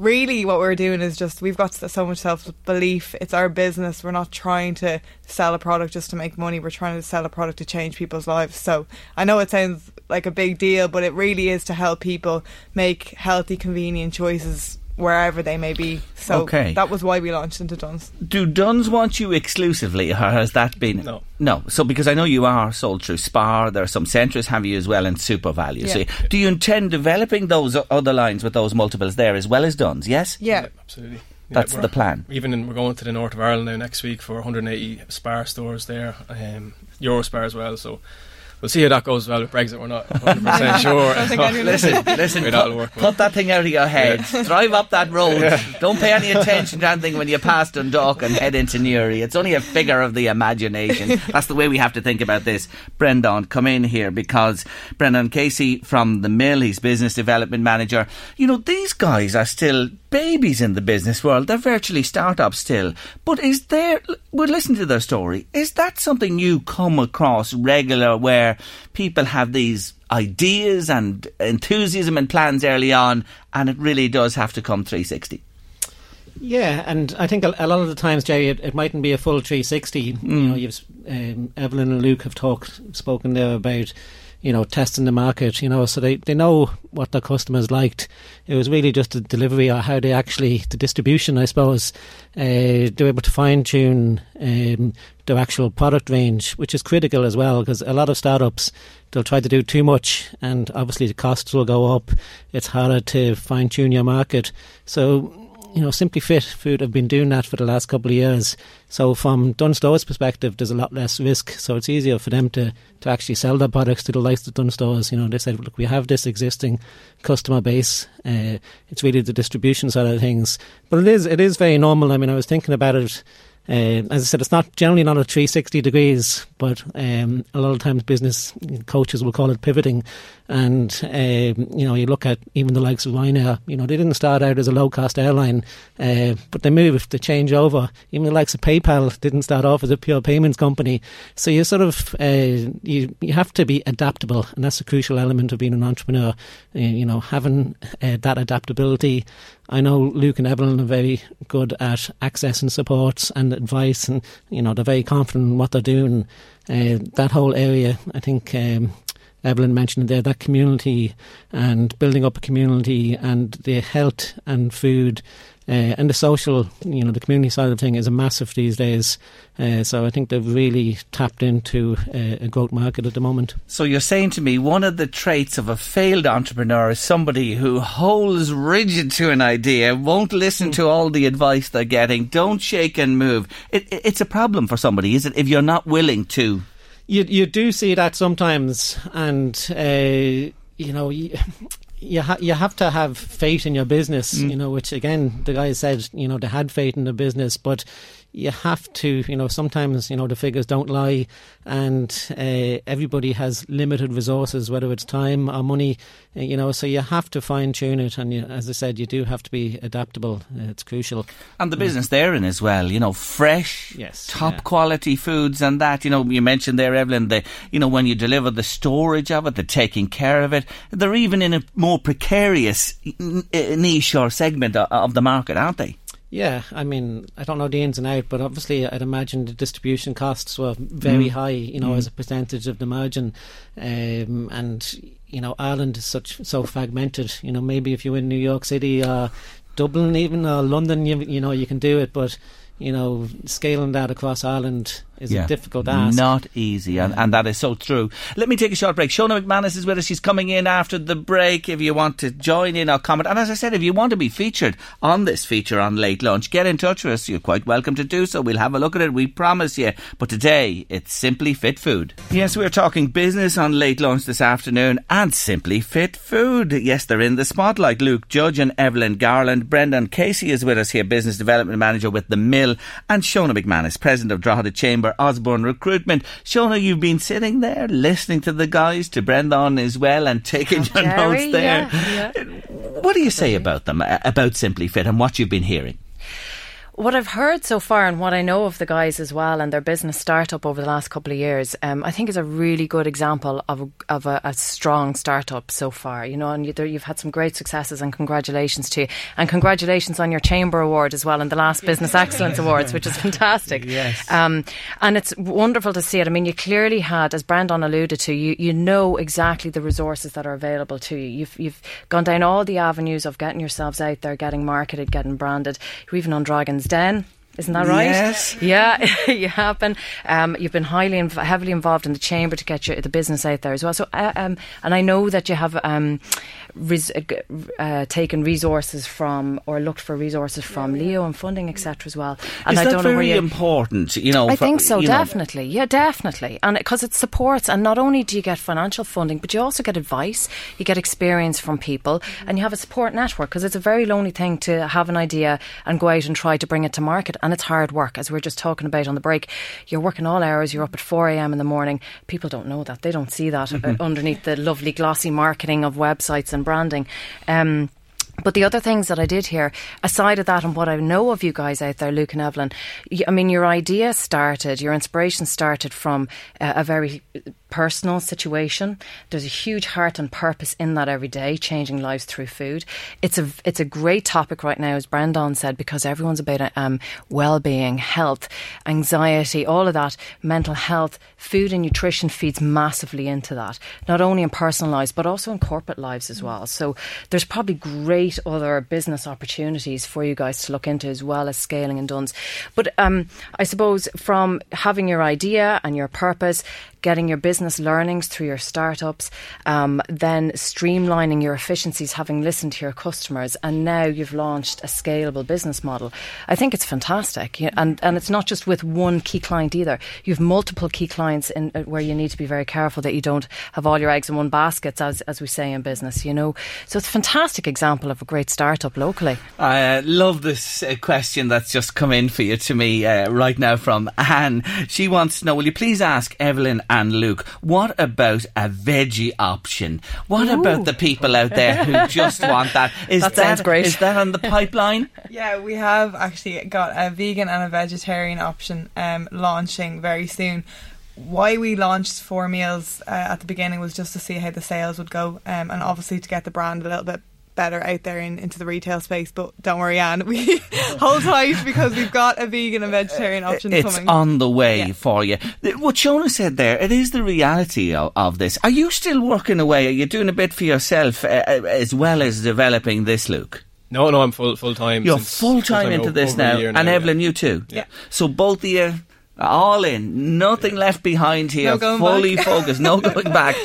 really what we're doing is just we've got so much self belief. It's our business. We're not trying to sell a product just to make money. We're trying to sell a product to change people's lives. So I know it sounds like a big deal, but it really is to help people make healthy, convenient choices wherever they may be. So okay. that was why we launched into Dunnes. Do Dunnes want you exclusively, or has that been? No. No. So because I know you are sold through Spar, there are some Centra have you as well, and SuperValu. Yeah. So do you intend developing those other lines with those multiples there as well as Dunnes? Yes. Yeah, yeah absolutely. That's yeah, the plan. Even in, we're going to the north of Ireland now next week for 180 Spar stores there, um, Eurospar as well. So we'll see how that goes well with Brexit. We're not 100% sure. listen, listen, put, work, put that thing out of your head. Yeah. Drive up that road. Yeah. Don't pay any attention to anything when you pass Dundalk and head into Newry. It's only a figure of the imagination. That's the way we have to think about this. Brendan, come in here because Brendan Casey from the Mill, he's business development manager. You know, these guys are still babies in the business world. They're virtually startups still. But is there, we'll listen to their story. Is that something you come across regular where people have these ideas and enthusiasm and plans early on and it really does have to come 360? Yeah, and I think a, a, lot of the times, Jerry, it, it mightn't be a full 360. Mm. You know, you've um, Evelyn and Luke have talked, spoken there about you know, testing the market, you know, so they, they know what their customers liked. It was really just the delivery or how they actually, the distribution, I suppose, uh, they were able to fine tune um, their actual product range, which is critical as well, because a lot of startups, they'll try to do too much and obviously the costs will go up. It's harder to fine tune your market. So you know, Simply Fit Food have been doing that for the last couple of years. So from Dunnes perspective, there's a lot less risk. So it's easier for them to, to actually sell their products to the likes of Dunnes You know, they said, look, we have this existing customer base. Uh, it's really the distribution side of things. But it is, it is very normal. I mean, I was thinking about it uh, as I said, it's not generally not a 360 degrees, but um, a lot of times business coaches will call it pivoting. And um, you know, you look at even the likes of Ryanair. You know, they didn't start out as a low cost airline, uh, but they moved, they change over. Even the likes of PayPal didn't start off as a pure payments company. So you sort of uh, you you have to be adaptable, and that's a crucial element of being an entrepreneur. Uh, you know, having uh, that adaptability I know Luke and Evelyn are very good at accessing supports and advice, and you know they're very confident in what they're doing. Uh, that whole area, I think. Um, Evelyn mentioned there that community and building up a community and the health and food uh, and the social, you know, the community side of the thing is a massive these days. Uh, so I think they've really tapped into uh, a growth market at the moment. So you're saying to me one of the traits of a failed entrepreneur is somebody who holds rigid to an idea, won't listen to all the advice they're getting, don't shake and move. It, it, it's a problem for somebody, is it? If you're not willing to. You you do see that sometimes, and uh, you know. You, ha- you have to have faith in your business, mm. you know. Which again, the guy said, you know, they had faith in the business, but you have to, you know, sometimes, you know, the figures don't lie and uh, everybody has limited resources, whether it's time or money, uh, you know, so you have to fine tune it. And you, as I said, you do have to be adaptable. It's crucial. And the business they're in as well, you know, fresh, yes, top yeah. quality foods and that, you know, you mentioned there, Evelyn, the, you know, when you deliver the storage of it, the taking care of it, they're even in a more precarious niche or segment of the market, aren't they? Yeah, I mean, I don't know the ins and out, but obviously, I'd imagine the distribution costs were very mm. high, you know, mm. as a percentage of the margin. Um, and you know, Ireland is such so fragmented. You know, maybe if you're in New York City, uh, Dublin, even or London, you you know, you can do it, but you know, scaling that across Ireland is yeah. a difficult ask. Not easy, and, and that is so true. Let me take a short break. Shona McManus is with us. She's coming in after the break. If you want to join in or comment, and as I said, if you want to be featured on this feature on Late Lunch, get in touch with us. You're quite welcome to do so. We'll have a look at it. We promise you. But today, it's Simply Fit Food. Yes, we're talking business on Late Lunch this afternoon, and Simply Fit Food. Yes, they're in the spotlight. Luke Judge and Evelyn Garland. Brendan Casey is with us here, Business Development Manager with The Mill, and Shona McManus, President of Drogheda Chamber Osborne Recruitment. Shona, you've been sitting there listening to the guys, to Brendan as well, and taking oh, your Jerry, notes there. Yeah, yeah. What do you say about them, uh, about Simply Fit, and what you've been hearing? What I've heard so far and what I know of the guys as well and their business startup over the last couple of years, um, I think is a really good example of a, of a, a strong startup so far. You know, and you, have had some great successes and congratulations to you. And congratulations on your Chamber Award as well and the last Business Excellence Awards, which is fantastic. Yes. Um, and it's wonderful to see it. I mean, you clearly had, as Brendan alluded to, you, you know exactly the resources that are available to you. You've, you've gone down all the avenues of getting yourselves out there, getting marketed, getting branded. You're even on Dragon's Den. Isn't that right? Yes. Yeah, you have been. Um, you've been highly, inv- heavily involved in the chamber to get your, the business out there as well. So, uh, um, and I know that you have um, res- uh, uh, taken resources from or looked for resources from LEO and funding, etc. as well. And Is I that don't very know important? You know, I for, think so. Definitely, know. yeah, definitely, and because it supports, and not only do you get financial funding, but you also get advice, you get experience from people, and you have a support network because it's a very lonely thing to have an idea and go out and try to bring it to market, and it's hard work, as we are just talking about on the break. You're working all hours. You're up at four a.m. in the morning. People don't know that. They don't see that mm-hmm. underneath the lovely glossy marketing of websites and and branding. Um, But the other things that I did here, aside of that and what I know of you guys out there, Luke and Evelyn, I mean, your idea started, your inspiration started from a, a very personal situation. There's a huge heart and purpose in that every day, changing lives through food. It's a it's a great topic right now, as Brendan said, because everyone's about um, well-being, health, anxiety, all of that, mental health. Food and nutrition feeds massively into that, not only in personal lives but also in corporate lives as well. So there's probably great other business opportunities for you guys to look into as well as scaling and Dunnes. But um, I suppose from having your idea and your purpose, getting your business learnings through your startups, um, then streamlining your efficiencies, having listened to your customers, and now you've launched a scalable business model. I think it's fantastic, and and it's not just with one key client either. You've multiple key clients in uh, where you need to be very careful that you don't have all your eggs in one basket, as as we say in business. You know, so it's a fantastic example of a great startup locally. I uh, love this uh, question that's just come in for you to me uh, right now from Anne. She wants to know: Will you please ask Evelyn and Luke, what about a veggie option? What Ooh. about the people out there who just want that? Is that, that sounds great. Is that on the pipeline? yeah, we have actually got a vegan and a vegetarian option um, launching very soon why we launched four meals uh, at the beginning was just to see how the sales would go um, and obviously to get the brand a little bit better out there in, into the retail space. But don't worry, Anne, we hold tight because we've got a vegan and vegetarian option it's coming. on the way yeah. for you. What Shona said there, it is the reality of, of, this. Are you still working away? Are you doing a bit for yourself uh, uh as well as developing this, Luke? No, no, I'm full full time. You're full time into this now, now, and Evelyn, yeah. you too. Yeah. So both of you all in, nothing left behind here, no fully focused, no going back.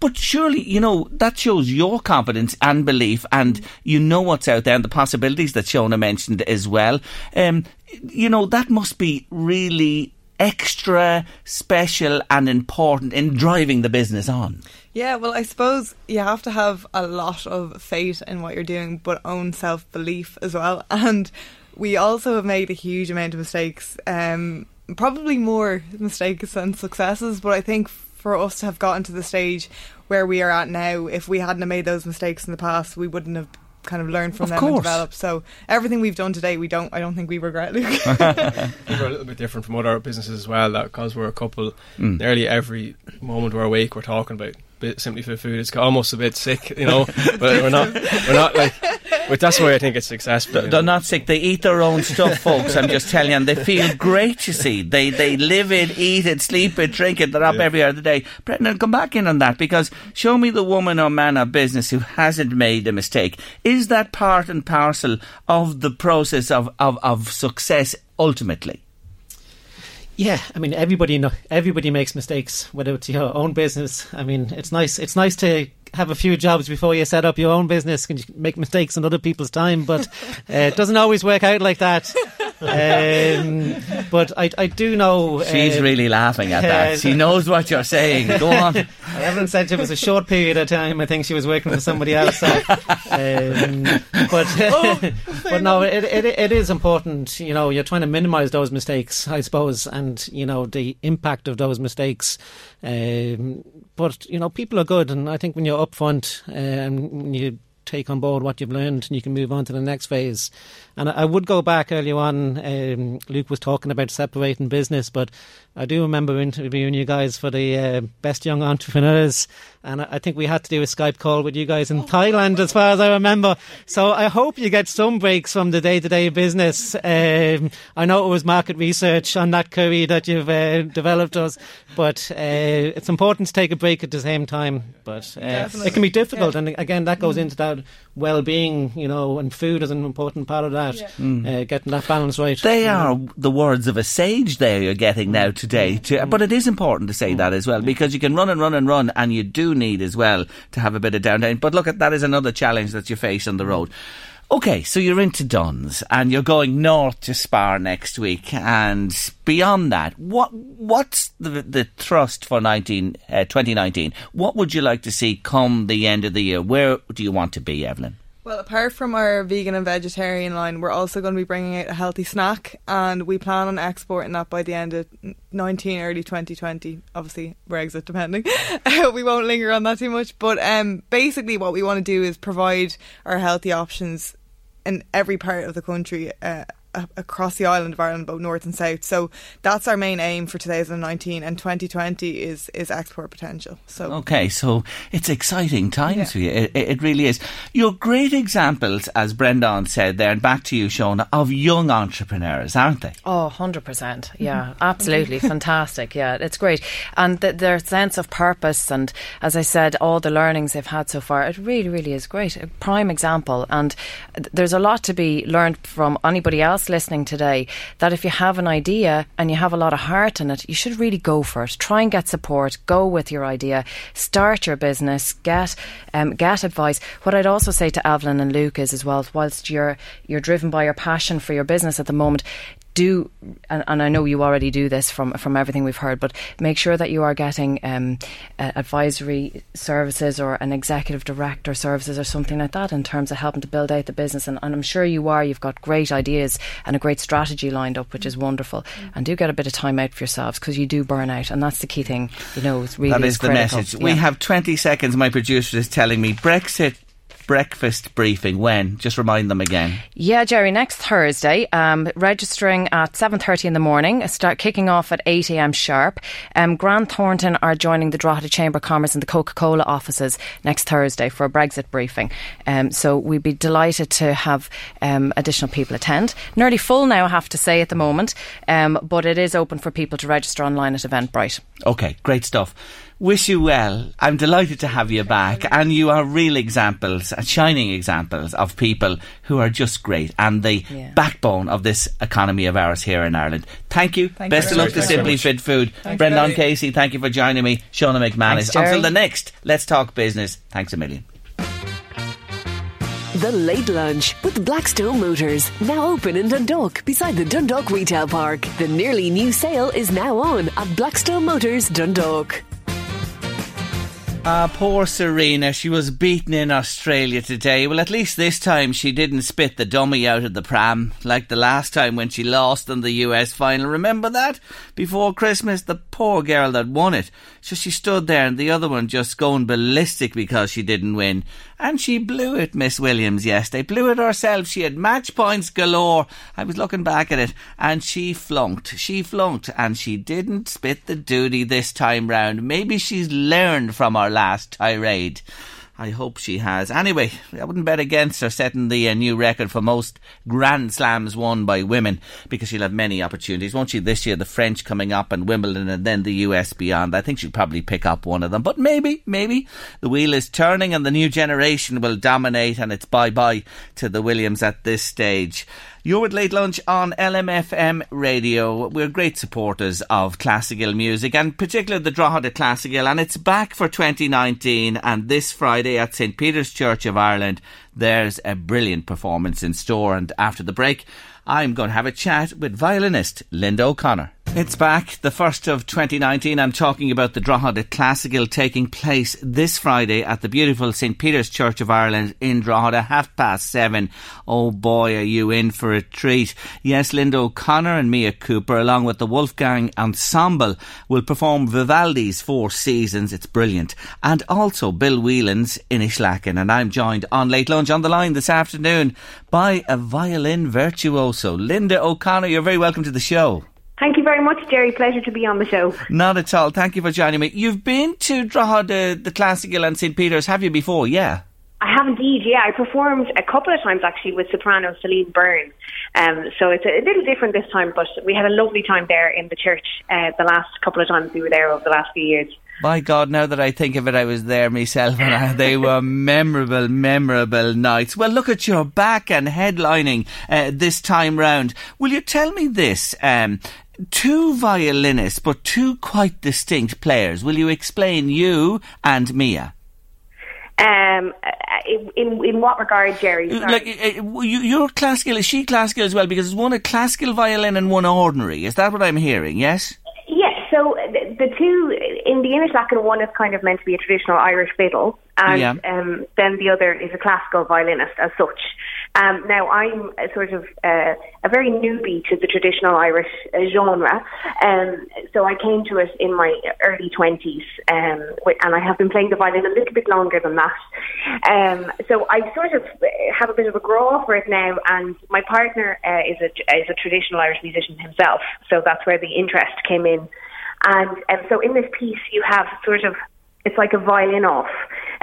But surely, you know, that shows your confidence and belief, and you know what's out there and the possibilities that Shona mentioned as well. Um, you know, that must be really extra special and important in driving the business on. Yeah, well, I suppose you have to have a lot of faith in what you're doing, but own self belief as well. And we also have made a huge amount of mistakes. Um, probably more mistakes than successes, but I think for us to have gotten to the stage where we are at now, if we hadn't made those mistakes in the past, we wouldn't have kind of learned from of them course. and developed. So everything we've done today, we don't. I don't think we regret. Luke. we're a little bit different from other businesses as well. Because we're a couple, mm. nearly every moment we're awake, we're talking about bit simply for food. It's almost a bit sick, you know. but we're not. We're not like. But that's why I think it's successful. They're, not sick. They eat their own stuff, folks. I'm just telling you, and they feel great. You see, they they live it, eat it, sleep it, drink it. They're up yeah. every other day. Brendan, come back in on that because show me the woman or man of business who hasn't made a mistake. Is that part and parcel of the process of of, of success ultimately? Yeah, I mean everybody everybody makes mistakes, whether it's your own business. I mean, it's nice it's nice to have a few jobs before you set up your own business and you make mistakes in other people's time, but uh, it doesn't always work out like that. Um, but I, I do know. She's uh, really laughing at that. Uh, she knows what you're saying. Go on. Evelyn said it was a short period of time. I think she was working for somebody else. So, um, but oh, but no, it, it it is important. You know, you're trying to minimise those mistakes, I suppose, and you know the impact of those mistakes. Um, but you know, people are good, and I think when you're upfront and um, you take on board what you've learned and you can move on to the next phase. And I, would go back earlier on. Um, Luke was talking about separating business, but I do remember interviewing you guys for the uh, best young entrepreneurs, and I think we had to do a Skype call with you guys in Thailand, as far as I remember. So I hope you get some breaks from the day-to-day business. Um, I know it was market research on that curry that you've uh, developed us, but uh, it's important to take a break at the same time. But uh, it can be difficult, and again, that goes into that well-being, you know, and food is an important part of that. Yeah. Mm. Uh, getting that balance right. They are the words of a sage. There, you're getting now today. To, mm. but it is important to say that as well because you can run and run and run, and you do need as well to have a bit of downtime. But look, at that is another challenge that you face on the road. Okay, so you're into Dunnes and you're going north to Spar next week, and beyond that, what what's the the thrust for 19, uh, 2019? What would you like to see come the end of the year? Where do you want to be, Evelyn? Well, apart from our vegan and vegetarian line, we're also going to be bringing out a healthy snack, and we plan on exporting that by the end of 19, early 2020. Obviously, Brexit depending. we won't linger on that too much, but um, basically, what we want to do is provide our healthy options in every part of the country. Uh, across the island of Ireland, both north and south. So that's our main aim for 2019, and 2020 is is export potential. So okay, so it's exciting times yeah. for you. It, it, really is. You're great examples, as Brendan said there, and back to you, Shona, of young entrepreneurs, aren't they? Oh, 100 percent. Yeah, absolutely fantastic. Yeah, it's great, and th- their sense of purpose, and as I said, all the learnings they've had so far, it really, really is great. A prime example, and th- there's a lot to be learned from anybody else listening today that if you have an idea and you have a lot of heart in it, you should really go for it. Try and get support. Go with your idea. Start your business. Get um, get advice. What I'd also say to Evelyn and Luke is as well, whilst you're you're driven by your passion for your business at the moment, do, and, and, I know you already do this from from everything we've heard, but make sure that you are getting um, uh, advisory services or an executive director services or something like that in terms of helping to build out the business. And, and I'm sure you are. You've got great ideas and a great strategy lined up, which is wonderful. And do get a bit of time out for yourselves because you do burn out, and that's the key thing. You know, it's really that is, is the message. Yeah. We have 20 seconds. My producer is telling me Brexit breakfast briefing when? Just remind them again. Yeah, Jerry, next Thursday, um, registering at 7.30 in the morning, start kicking off at 8am sharp. Um, Grant Thornton are joining the Drogheda Chamber of Commerce and the Coca-Cola offices next Thursday for a Brexit briefing. Um, so we'd be delighted to have um, additional people attend. Nearly full now, I have to say, at the moment, um, but it is open for people to register online at Eventbrite. Okay, great stuff wish you well. I'm delighted to have you back. And you are real examples, uh, shining examples of people who are just great and the yeah. backbone of this economy of ours here in Ireland. Thank you. Thank Best you of luck to Simply Fit Food. Thanks, Brendan Casey, thank you for joining me. Shona McManus. Thanks, Until the next, let's talk business. Thanks a million. The Late Lunch with Blackstone Motors. Now open in Dundalk beside the Dundalk Retail Park. The nearly new sale is now on at Blackstone Motors Dundalk. Ah, poor Serena. She was beaten in Australia today. Well, at least this time she didn't spit the dummy out of the pram, like the last time when she lost in the US final. Remember that? Before Christmas, the poor girl that won it. So she stood there and the other one just going ballistic because she didn't win. And she blew it, Miss Williams, yesterday. Blew it herself. She had match points galore. I was looking back at it and she flunked. She flunked and she didn't spit the duty this time round. Maybe she's learned from her last tirade. I hope she has. Anyway, I wouldn't bet against her setting the uh, new record for most Grand Slams won by women because she'll have many opportunities, won't she? This year, the French coming up and Wimbledon and then the US beyond. I think she'll probably pick up one of them. But maybe, maybe the wheel is turning and the new generation will dominate and it's bye bye to the Williams at this stage. You're with Late Lunch on LMFM Radio. We're great supporters of classical music and particularly the Drogheda Classical and it's back for 2019 and this Friday at St Peter's Church of Ireland there's a brilliant performance in store and after the break I'm going to have a chat with violinist Linda O'Connor. It's back, the first of 2019. I'm talking about the Drogheda Classical taking place this Friday at the beautiful St Peter's Church of Ireland in Drogheda, half past seven. Oh boy, are you in for a treat. Yes, Linda O'Connor and Mia Cooper, along with the Wolfgang Ensemble, will perform Vivaldi's Four Seasons. It's brilliant. And also Bill Whelan's Inishlacken. And I'm joined on Late Lunch on the line this afternoon by a violin virtuoso. Linda O'Connor, you're very welcome to the show. Thank you very much, Jerry. Pleasure to be on the show. Not at all. Thank you for joining me. You've been to Drogheda, the Classical and St. Peter's, have you before? Yeah. I have indeed, yeah. I performed a couple of times actually with soprano Celine Byrne. Um, so it's a, a, little different this time, but we had a lovely time there in the church uh, the last couple of times we were there over the last few years. My God, now that I think of it, I was there myself and I, they were memorable, memorable nights. Well, look at your back and headlining uh, this time round. Will you tell me this? Um, two violinists, but two quite distinct players. Will you explain you and Mia? Um, in in what regard, Jerry? Sorry. Like uh, you, are classical. Is she classical as well? Because it's one a classical violin and one ordinary. Is that what I'm hearing? Yes. Yes. So the, the two in the Inishlacken, one is kind of meant to be a traditional Irish fiddle, and Yeah. um, then the other is a classical violinist as such. Um, now, I'm a sort of uh, a very newbie to the traditional Irish uh, genre, um, so I came to it in my early 20s, um, and I have been playing the violin a little bit longer than that. Um, so I sort of have a bit of a grow for it now, and my partner uh, is a is a traditional Irish musician himself, so that's where the interest came in. And um, so in this piece, you have sort of it's like a violin off.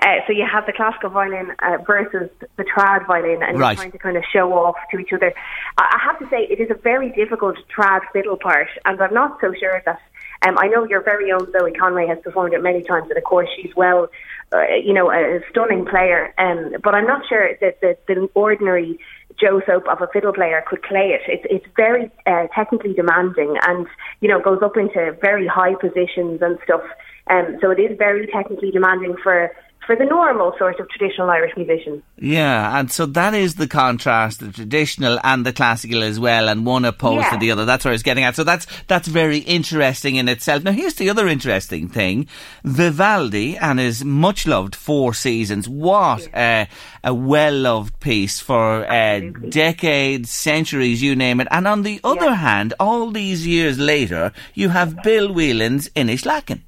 Uh, so you have the classical violin uh, versus the trad violin, and Right. you're trying to kind of show off to each other. I have to say, it is a very difficult trad fiddle part, and I'm not so sure that. Um, I know your very own Zoe Conway has performed it many times, and of course she's well, uh, you know, a stunning player. Um, but I'm not sure that the, the ordinary Joe Soap of a fiddle player could play it. It's it's very uh, technically demanding, and you know goes up into very high positions and stuff. Um, so it is very technically demanding for for the normal sort of traditional Irish musician. Yeah, and so that is the contrast, the traditional and the classical as well, and one opposed to the other. That's where I was getting at. So that's that's very interesting in itself. Now here's the other interesting thing: Vivaldi and his much loved Four Seasons. What uh, a well loved piece for uh, decades, centuries, you name it. And on the other hand, all these years later, you have Bill Whelan's Inishlacken.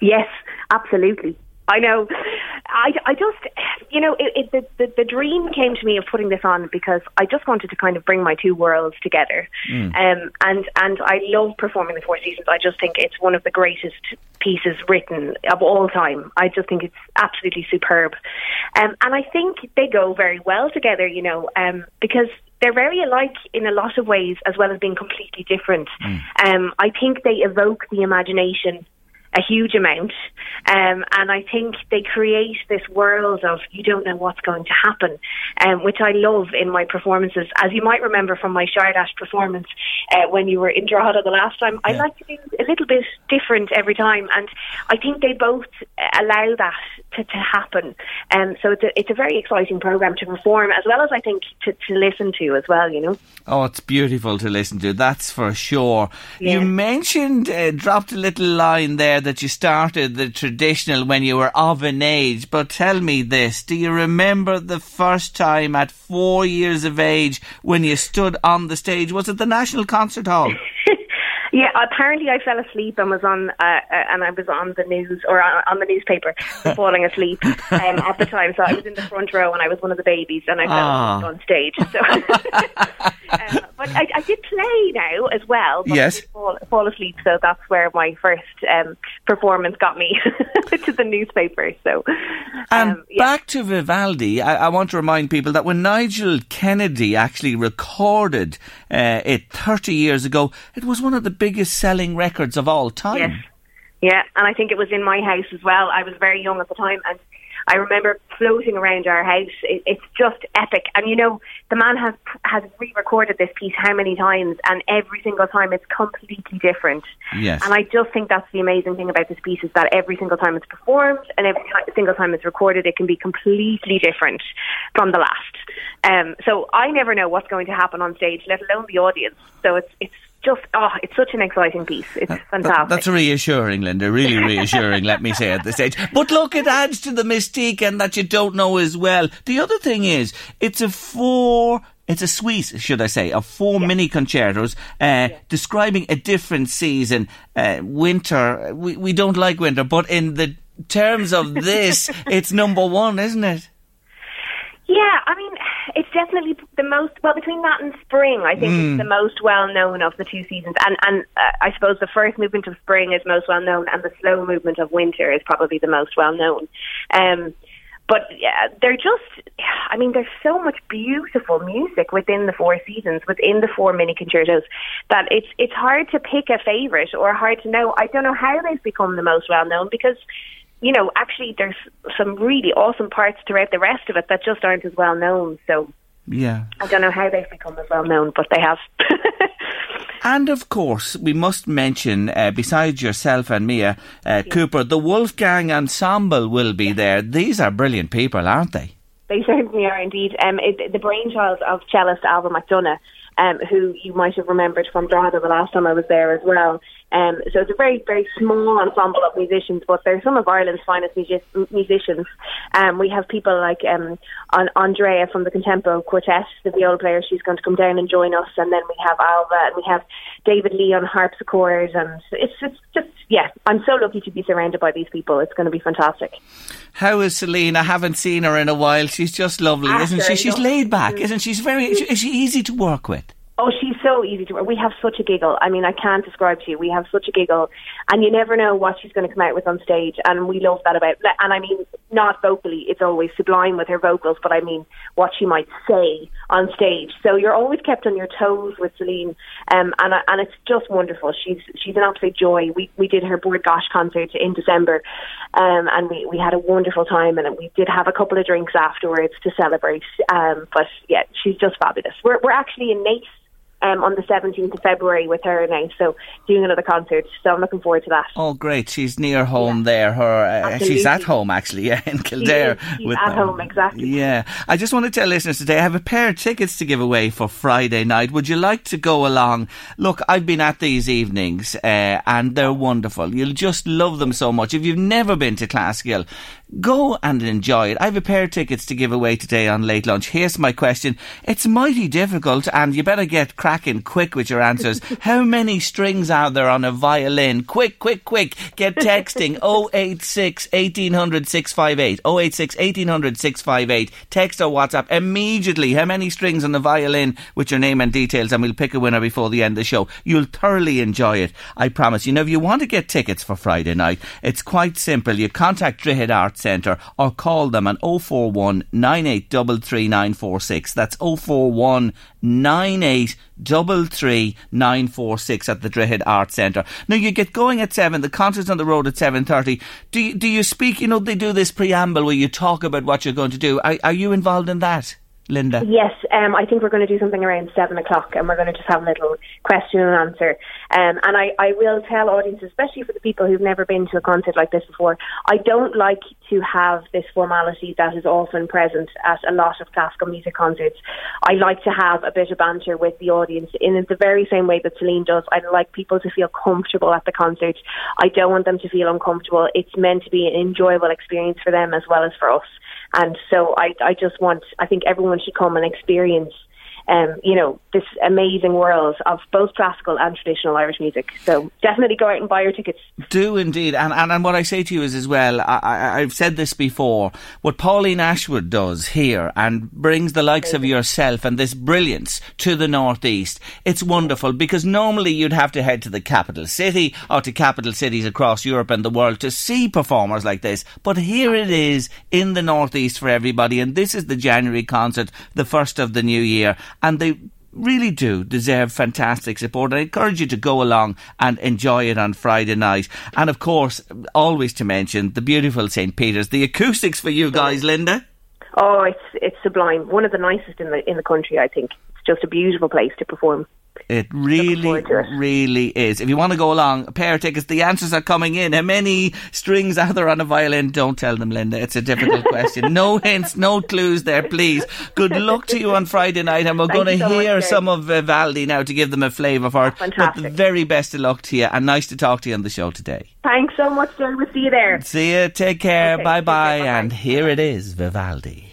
Yes, absolutely. I know. I, I just, you know, it, it, the, the the dream came to me of putting this on because I just wanted to kind of bring my two worlds together. Mm. Um, and and I love performing the Four Seasons. I just think it's one of the greatest pieces written of all time. I just think it's absolutely superb. Um, and I think they go very well together. You know, um, because they're very alike in a lot of ways, as well as being completely different. Um, I think they evoke the imagination a huge amount. Um, and I think they create this world of you don't know what's going to happen, um, which I love in my performances. As you might remember from my Csárdás performance uh, when you were in Drogheda the last time, I like to do a little bit different every time. And I think they both allow that to, to happen. Um, so it's a, it's a very exciting program to perform, as well as I think to, to listen to as well, you know. Oh, it's beautiful to listen to. That's for sure. You mentioned, uh, dropped a little line there that you started the traditional when you were of an age. But tell me this: Do you remember the first time at four years of age when you stood on the stage? Was it the National Concert Hall? Yeah, apparently I fell asleep and was on, uh, uh, and I was on the news or on, on the newspaper falling asleep um, at the time. So I was in the front row and I was one of the babies and I fell Ah. asleep on stage. So, um, but I, I did play now as well. But Yes. I did fall, fall asleep, so that's where my first um, performance got me to the newspaper. So And Um, back to Vivaldi, I, I want to remind people that when Nigel Kennedy actually recorded uh, it 30 years ago, it was one of the biggest selling records of all time. Yes. Yeah, and I think it was in my house as well. I was very young at the time, and I remember floating around our house. It, it's just epic, and you know, the man has has re-recorded this piece how many times, and every single time it's completely different. Yes. And I just think that's the amazing thing about this piece is that every single time it's performed and every single time it's recorded, it can be completely different from the last. Um, so I never know what's going to happen on stage, let alone the audience. So it's it's just oh, it's such an exciting piece. It's fantastic. That's reassuring, Linda. Really reassuring, let me say at this stage. But look, it adds to the mystique and that you don't know as well. The other thing is, it's a four. It's a suite, should I say, of four mini concertos uh, describing a different season. Uh, winter, we, we don't like winter, but in the terms of this, it's number one, isn't it? Yeah, I mean, it's definitely the most well between that and spring. I think Mm. it's the most well known of the two seasons, and and uh, I suppose the first movement of spring is most well known, and the slow movement of winter is probably the most well known. Um, but yeah, they're just, I mean, there's so much beautiful music within the four seasons, within the four mini concertos, that it's it's hard to pick a favorite or hard to know. I don't know how they've become the most well known because you know, actually, there's some really awesome parts throughout the rest of it that just aren't as well known. So Yeah. I don't know how they've become as well known, but they have. And of course, we must mention, uh, besides yourself and Mia uh, Cooper, the Wolfgang Ensemble will be there. These are brilliant people, aren't they? They certainly are indeed. Um, it, the brainchild of cellist Alva McDonough. um, who you might have remembered from Drogheda the last time I was there as well. Um, so it's a very, very small ensemble of musicians, but they're some of Ireland's finest music- musicians. Um, we have people like um, Andrea from the Contempo Quartet, the viola player. She's going to come down and join us, and then we have Alva, and we have David Lee on harpsichord, and it's, it's just yeah. I'm so lucky to be surrounded by these people. It's going to be fantastic. How is Celine? I haven't seen her in a while. She's just lovely, isn't she? She's laid back, isn't she? She's very. Is she easy to work with? Oh, she's so easy to. We have such a giggle. I mean, I can't describe to you. We have such a giggle, and you never know what she's going to come out with on stage, and we love that about. And I mean, not vocally, it's always sublime with her vocals, but I mean, what she might say on stage. So you're always kept on your toes with Celine, um, and and it's just wonderful. She's she's an absolute joy. We we did her Bord Gáis concert in December, um, and we we had a wonderful time, and we did have a couple of drinks afterwards to celebrate. Um, but yeah, she's just fabulous. We're we're actually in Naas um, on the 17th of February with her and now. So doing another concert. So I'm looking forward to that. Oh, great! She's near home yeah. there. Her uh, she's at home actually. Yeah, in Kildare. She she's with at home exactly. Yeah, I just want to tell listeners today I have a pair of tickets to give away for Friday night. Would you like to go along? Look, I've been at these evenings uh, and they're wonderful. You'll just love them so much. If you've never been to Classical, go and enjoy it. I have a pair of tickets to give away today on late lunch. Here's my question. It's mighty difficult and you better get cracking quick with your answers. How many strings are there on a violin? Quick, quick, quick. Get texting 086 1800 658. 086 1800 658. Text or WhatsApp immediately. How many strings on the violin with your name and details and we'll pick a winner before the end of the show. You'll thoroughly enjoy it. I promise. You know, if you want to get tickets for Friday night, it's quite simple. You contact Droichead Arts Centre or call them on 041 946. That's 041 946 at the Droichead Art Centre. Now you get going at 7, the concert's on the road at 7.30. Do you, do you speak, you know, they do this preamble where you talk about what you're going to do. Are, are you involved in that? Linda? Yes, um, I think we're going to do something around seven o'clock, and we're going to just have a little question and answer. Um, and I, I will tell audiences, especially for the people who've never been to a concert like this before, I don't like to have this formality that is often present at a lot of classical music concerts. I like to have a bit of banter with the audience in the very same way that Celine does. I like people to feel comfortable at the concert. I don't want them to feel uncomfortable. It's meant to be an enjoyable experience for them as well as for us. And so I, I just want, I think everyone should come and experience um, you know, this amazing world of both classical and traditional Irish music. So definitely go out and buy your tickets. Do indeed. And, and, and what I say to you is as well, I, I, I've said this before, what Pauline Ashwood does here and brings the likes of yourself and this brilliance to the Northeast, it's wonderful because normally you'd have to head to the capital city or to capital cities across Europe and the world to see performers like this. But here it is in the Northeast for everybody. And this is the January concert, the first of the new year and they really do deserve fantastic support. I encourage you to go along and enjoy it on Friday night. And of course, always to mention the beautiful St. Peter's. The acoustics for you guys, Linda. Oh, it's it's sublime. One of the nicest in the in the country, I think. Just a beautiful place to perform. It really, it. really is. If you want to go along, a pair of tickets, the answers are coming in. How many strings are there on a violin? Don't tell them, Linda. It's a difficult question. No hints, no clues there, please. Good luck to you on Friday night, and we're going to so hear some of uh, Vivaldi now to give them a flavour for it. Fantastic. But the very best of luck to you, and nice to talk to you on the show today. Thanks so much, Jerry. We'll see you there. See you. Take care. Okay, bye bye. And here it is, Vivaldi.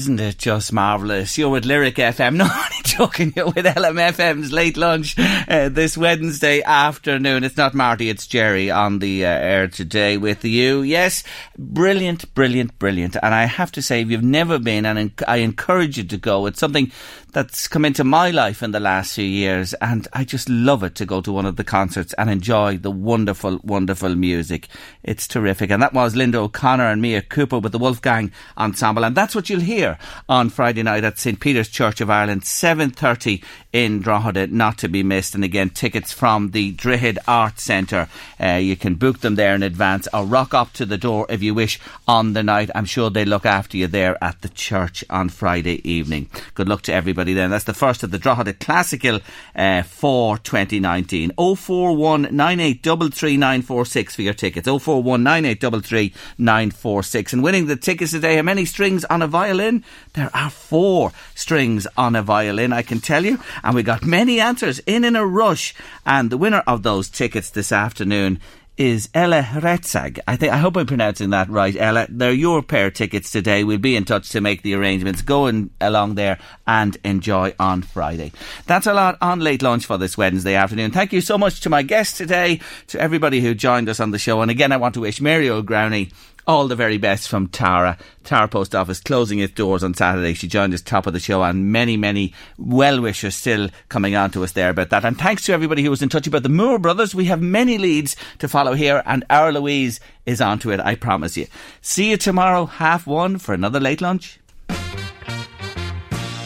Isn't it just marvellous? You're with Lyric FM, not only joking, you're with LMFM's late lunch uh, this Wednesday afternoon. It's not Marty, it's Jerry on the uh, air today with you. Yes, brilliant, brilliant, brilliant. And I have to say, if you've never been, and I encourage you to go, it's something that's come into my life in the last few years, and I just love it to go to one of the concerts and enjoy the wonderful, wonderful music. It's terrific. And that was Linda O'Connor and Mia Cooper with the Wolfgang Ensemble, and that's what you'll hear on Friday night at St Peter's Church of Ireland, 7.30 in Drogheda, not to be missed. And again, tickets from the Drogheda Arts Centre. Uh, you can book them there in advance or rock up to the door if you wish on the night. I'm sure they look after you there at the church on Friday evening. Good luck to everybody then. That's the first of the Drogheda Classical uh, for 2019. 041 946 for your tickets. 041 946. And winning the tickets today, how many strings on a violin? There are four strings on a violin, I can tell you. And we got many answers in in a rush. And the winner of those tickets this afternoon is Ella Retzag. I think I hope I'm pronouncing that right, Ella. They're your pair tickets today. We'll be in touch to make the arrangements. Go in, along there and enjoy on Friday. That's a lot on late lunch for this Wednesday afternoon. Thank you so much to my guests today, to everybody who joined us on the show. And again, I want to wish Mary O'Growney all the very best from Tara. Tara Post Office closing its doors on Saturday. She joined us top of the show, and many, many well wishers still coming on to us there about that. And thanks to everybody who was in touch about the Moore brothers. We have many leads to follow here, and our Louise is on to it, I promise you. See you tomorrow, half one, for another late lunch.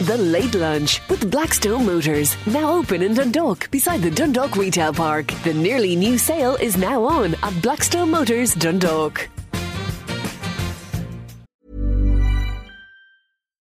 The Late Lunch with Blackstone Motors. Now open in Dundalk beside the Dundalk Retail Park. The nearly new sale is now on at Blackstone Motors Dundalk.